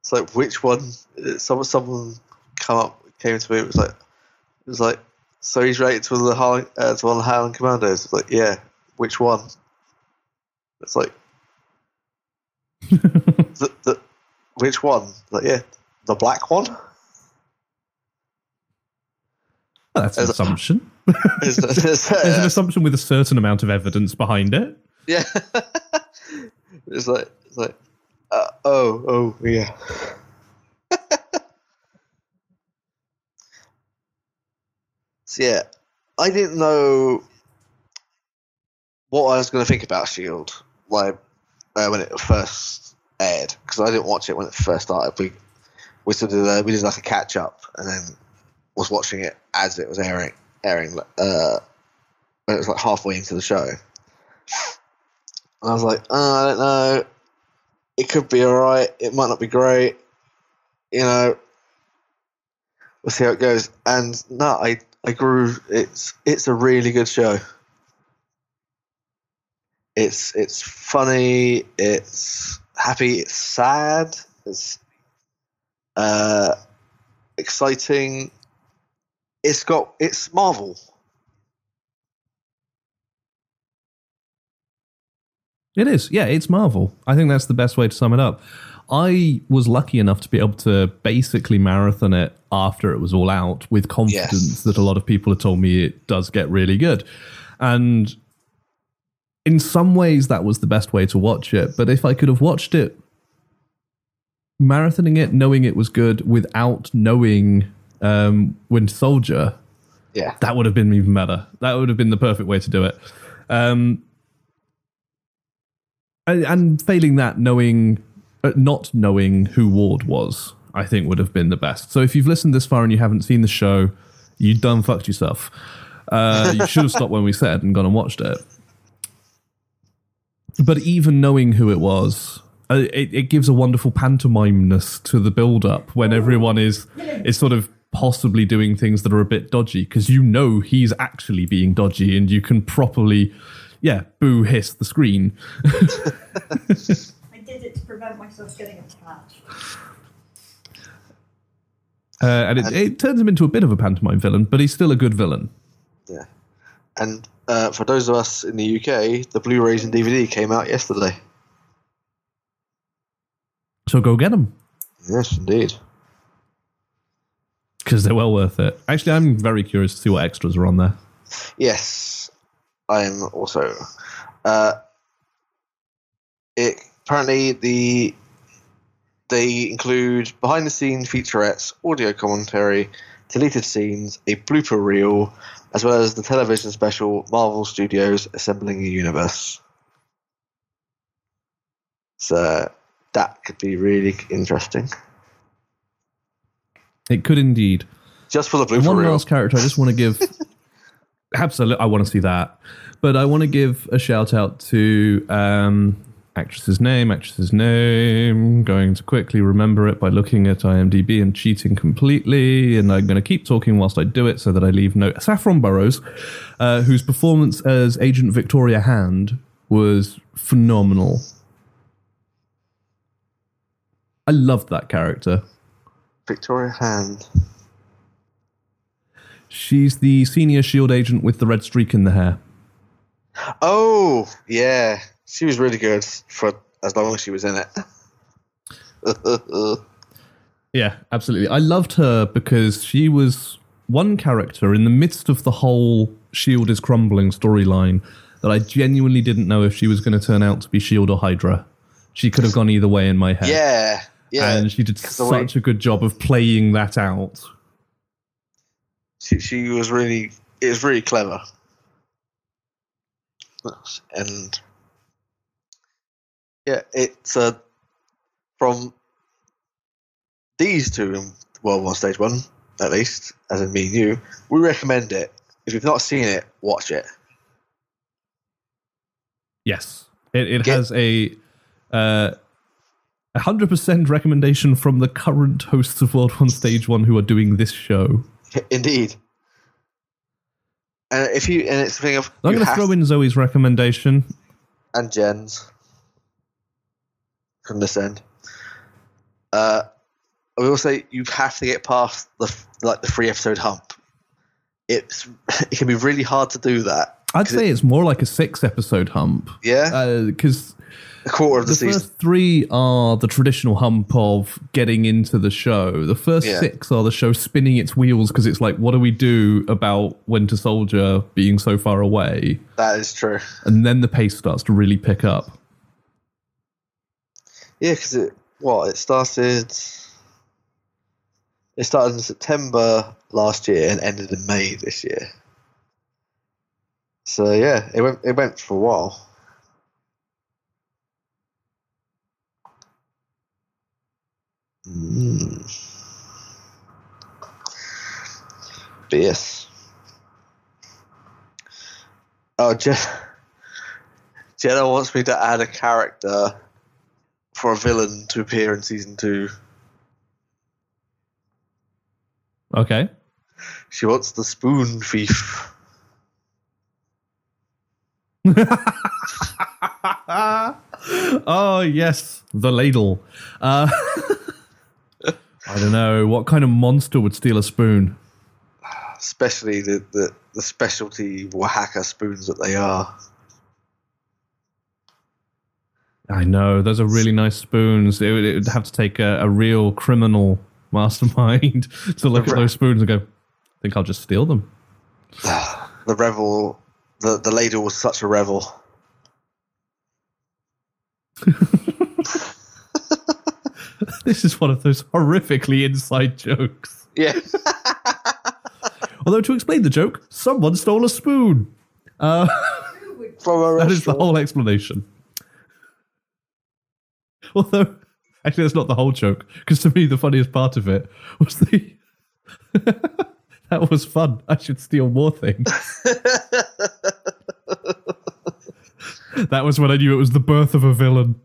It's like which one someone someone come up came to me, it was like it was like so he's rated to the Harlan, uh, to one of the Howling Commandos. It's like, yeah, which one? It's like the, the which one? Like, yeah, the black one. Well, that's an As- assumption. Is- is- There's an assumption with a certain amount of evidence behind it. Yeah. it's like it's like uh, oh oh yeah. So yeah, I didn't know what I was going to think about Shield like uh, when it first aired because I didn't watch it when it first started. We we sort of uh, we did like a catch up and then was watching it as it was airing airing uh, when it was like halfway into the show. And I was like, oh, I don't know. It could be alright. It might not be great. You know, we'll see how it goes. And no, I, I grew. It's it's a really good show. It's it's funny. It's happy. It's sad. It's uh, exciting. It's got it's Marvel. It is. Yeah, it's Marvel. I think that's the best way to sum it up. I was lucky enough to be able to basically marathon it after it was all out with confidence Yes. that a lot of people have told me it does get really good. And in some ways, that was the best way to watch it. But if I could have watched it, marathoning it, knowing it was good without knowing um, Winter Soldier, Yeah. that would have been even better. That would have been the perfect way to do it. Um, and, and failing that, knowing, not knowing who Ward was, I think would have been the best. So if you've listened this far and you haven't seen the show, you done fucked yourself. Uh, you should have stopped when we said and gone and watched it. But even knowing who it was, uh, it, it gives a wonderful pantomimeness to the build-up when everyone is is sort of possibly doing things that are a bit dodgy because you know he's actually being dodgy and you can properly, yeah, boo hiss the screen. I did it to prevent myself getting attached. Uh, and it, it turns him into a bit of a pantomime villain, but he's still a good villain. Yeah. And uh, for those of us in the UK, the Blu-rays and DVD came out yesterday. So go get them. Yes, indeed. because they're well worth it. Actually, I'm very curious to see what extras are on there. Yes, I am also. Uh, it apparently the they include behind the scenes featurettes, audio commentary, deleted scenes, a blooper reel, as well as the television special Marvel Studios Assembling a Universe. So that could be really interesting. It could indeed. Just for the blooper One reel. last character I just want to give. Absolutely, I want to see that. But I want to give a shout out to um, actress's name, actress's name. Going to quickly remember it by looking at IMDb and cheating completely. And I'm going to keep talking whilst I do it so that I leave no. Saffron Burrows, uh, whose performance as Agent Victoria Hand was phenomenal. I loved that character. Victoria Hand. She's the senior shield agent with the red streak in the hair. Oh, yeah. She was really good for as long as she was in it. Yeah, absolutely. I loved her because she was one character in the midst of the whole Shield is crumbling storyline that I genuinely didn't know if she was going to turn out to be Shield or Hydra. She could have gone either way in my head. yeah, yeah. And she did the way- such a good job of playing that out. she, she was really it was really clever and yeah it's uh, from these two in world one stage one at least as in me and you we recommend it if you've not seen it watch it Yes. It, it Get- has a uh, 100% recommendation from the current hosts of World 1 Stage 1 who are doing this show. indeed and if you and it's the thing of I'm going to throw in Zoe's recommendation. and Jen's from this end. Uh, I will say you have to get past the like the three episode hump. It's it can be really hard to do that. I'd say it's more like a six episode hump. Yeah, Because a quarter of the, the season. first three are the traditional hump of getting into the show. The first Yeah. six are the show spinning its wheels because it's like, what do we do about Winter Soldier being so far away? That is true. And then the pace starts to really pick up. Yeah, because it what it started. It started in September last year and ended in May this year. So yeah, it went it went for a while. Mm. But yes. Oh, Je- Jenna wants me to add a character for a villain to appear in season two. Okay. She wants the spoon thief. oh, yes. The ladle. Uh, I don't know. What kind of monster would steal a spoon? Especially the, the, the specialty Oaxaca spoons that they are. I know. Those are really nice spoons. It would, it would have to take a, a real criminal mastermind to look at those spoons and go, I think I'll just steal them. The revel, the, the ladle was such a revel. This is one of those horrifically inside jokes. Yeah. Although, to explain the joke, someone stole a spoon. Uh, From a that is the whole explanation. Although, actually, that's not the whole joke, because to me, the funniest part of it was the. that was fun. I should steal more things. that was when I knew it was the birth of a villain.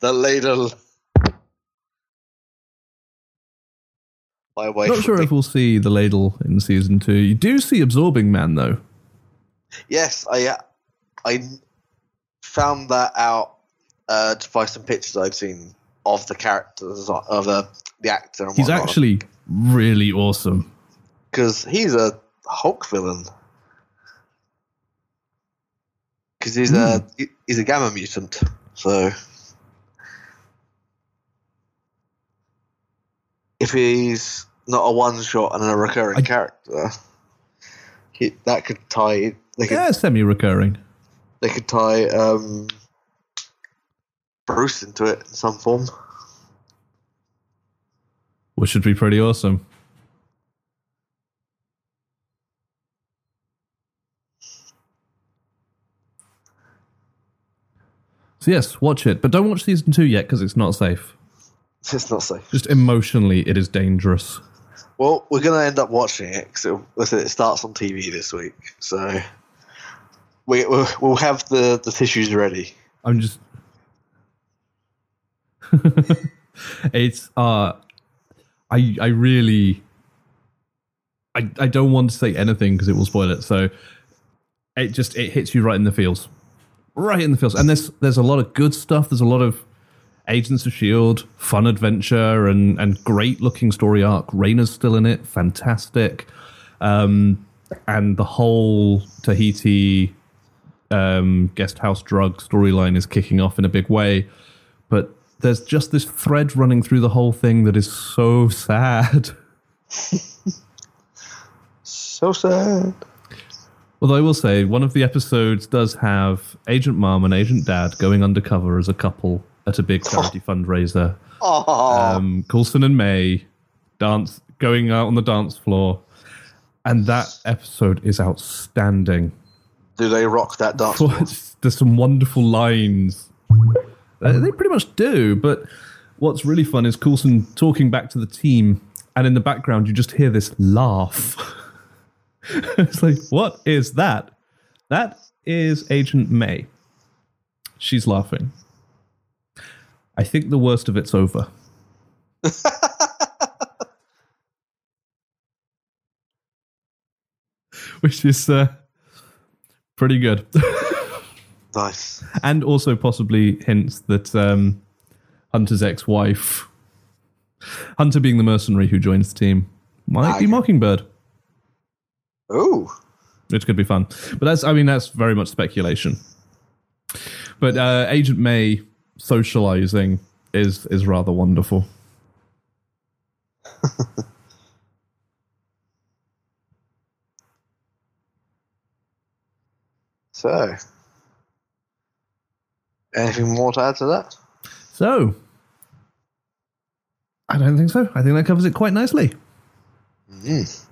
the ladle. My wife. Not sure if we'll see the ladle in season two. You do see Absorbing Man, though. Yes, I I found that out uh, to find some pictures I've seen of the characters of the the actor. And He's actually really awesome. because he's a Hulk villain. Because he's a he's a gamma mutant, so if he's not a one shot and a recurring I- character, he, that could tie. They could Yeah, semi-recurring. they could tie um, Bruce into it in some form. which should be pretty awesome. So yes, watch it, but don't watch season two yet because it's not safe. It's not safe. Just emotionally, it is dangerous. Well, we're going to end up watching it because it starts on TV this week. So we, we'll, we'll have the, the tissues ready. I'm just. it's uh, I I really. I I don't want to say anything because it will spoil it. So, it just it hits you right in the feels, right in the feels. And there's there's a lot of good stuff. There's a lot of Agents of Shield, fun adventure, and and great looking story arc. Raina's still in it, fantastic. Um, and the whole Tahiti um, guest house drug storyline is kicking off in a big way. But there's just this thread running through the whole thing that is so sad. So sad. Although I will say, one of the episodes does have Agent Mom and Agent Dad going undercover as a couple at a big charity fundraiser. Um, Coulson and May dance, going out on the dance floor, and that episode is outstanding. do they rock that dance? floor? There's some wonderful lines. They pretty much do, but what's really fun is Coulson talking back to the team, and in the background you just hear this laugh. it's like, what is that? That is Agent May. She's laughing. I think the worst of it's over. Which is uh, pretty good. Nice. and also possibly hints that um, Hunter's ex-wife, Hunter being the mercenary who joins the team, might be Mockingbird, Ooh. which could be fun. But that's, I mean, that's very much speculation. But uh, Agent May socializing is is rather wonderful. So, anything more to add to that? So, I don't think so. I think that covers it quite nicely. Mm.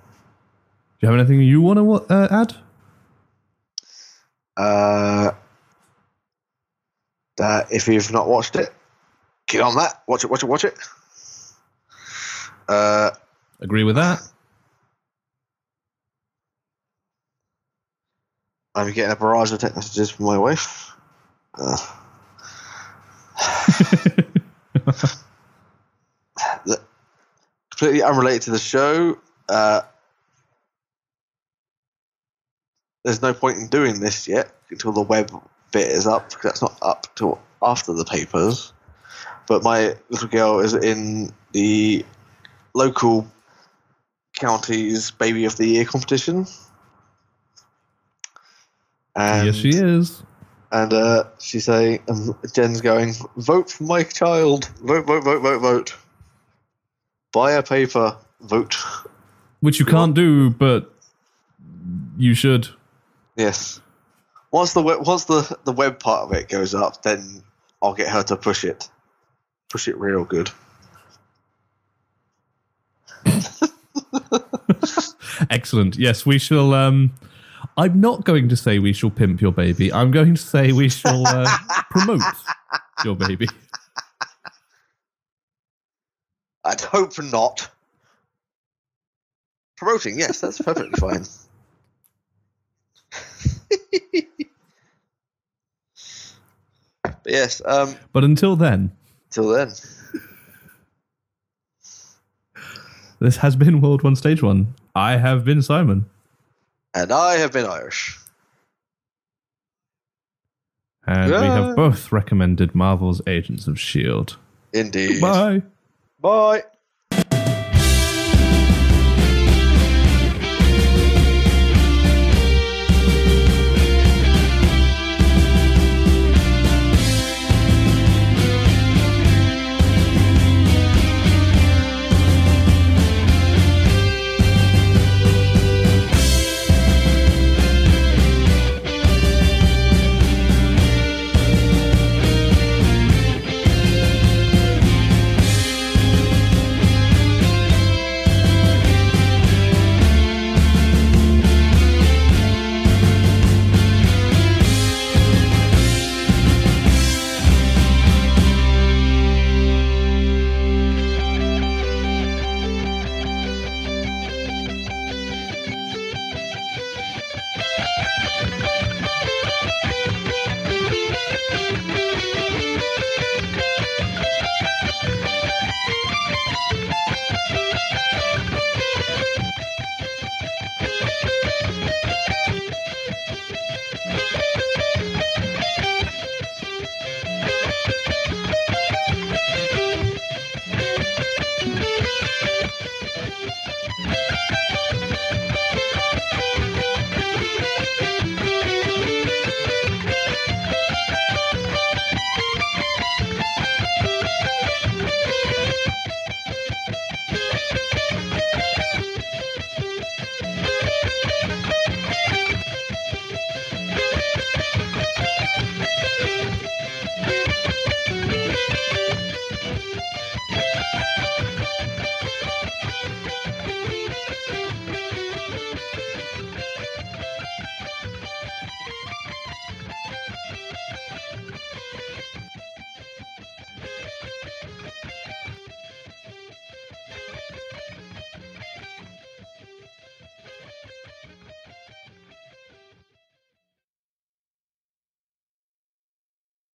Do you have anything you want to uh, add? Uh, that if you've not watched it, get on that. Watch it. Watch it. Watch it. Uh, Agree with that? I'm getting a barrage of text messages from my wife. Uh, completely unrelated to the show. Uh, there's no point in doing this yet until the web bit is up because that's not up till after the papers. But my little girl is in the local county's baby of the year competition. And yes, she is. And uh, she's saying, and Jen's going, vote for my child. Vote, vote, vote, vote, vote. Buy a paper. Vote. Which you can't do, but you should. Yes. Once the web, once the the web part of it goes up, then I'll get her to push it. Push it real good. Excellent. Yes, we shall. Um, I'm not going to say we shall pimp your baby. I'm going to say we shall uh, promote your baby. I'd hope not. Promoting, yes, that's perfectly fine. but yes, um, But until then, till then. this has been World One Stage One. I have been Simon, And I have been Irish. And we have both recommended Marvel's Agents of S.H.I.E.L.D. Indeed. Bye. Bye.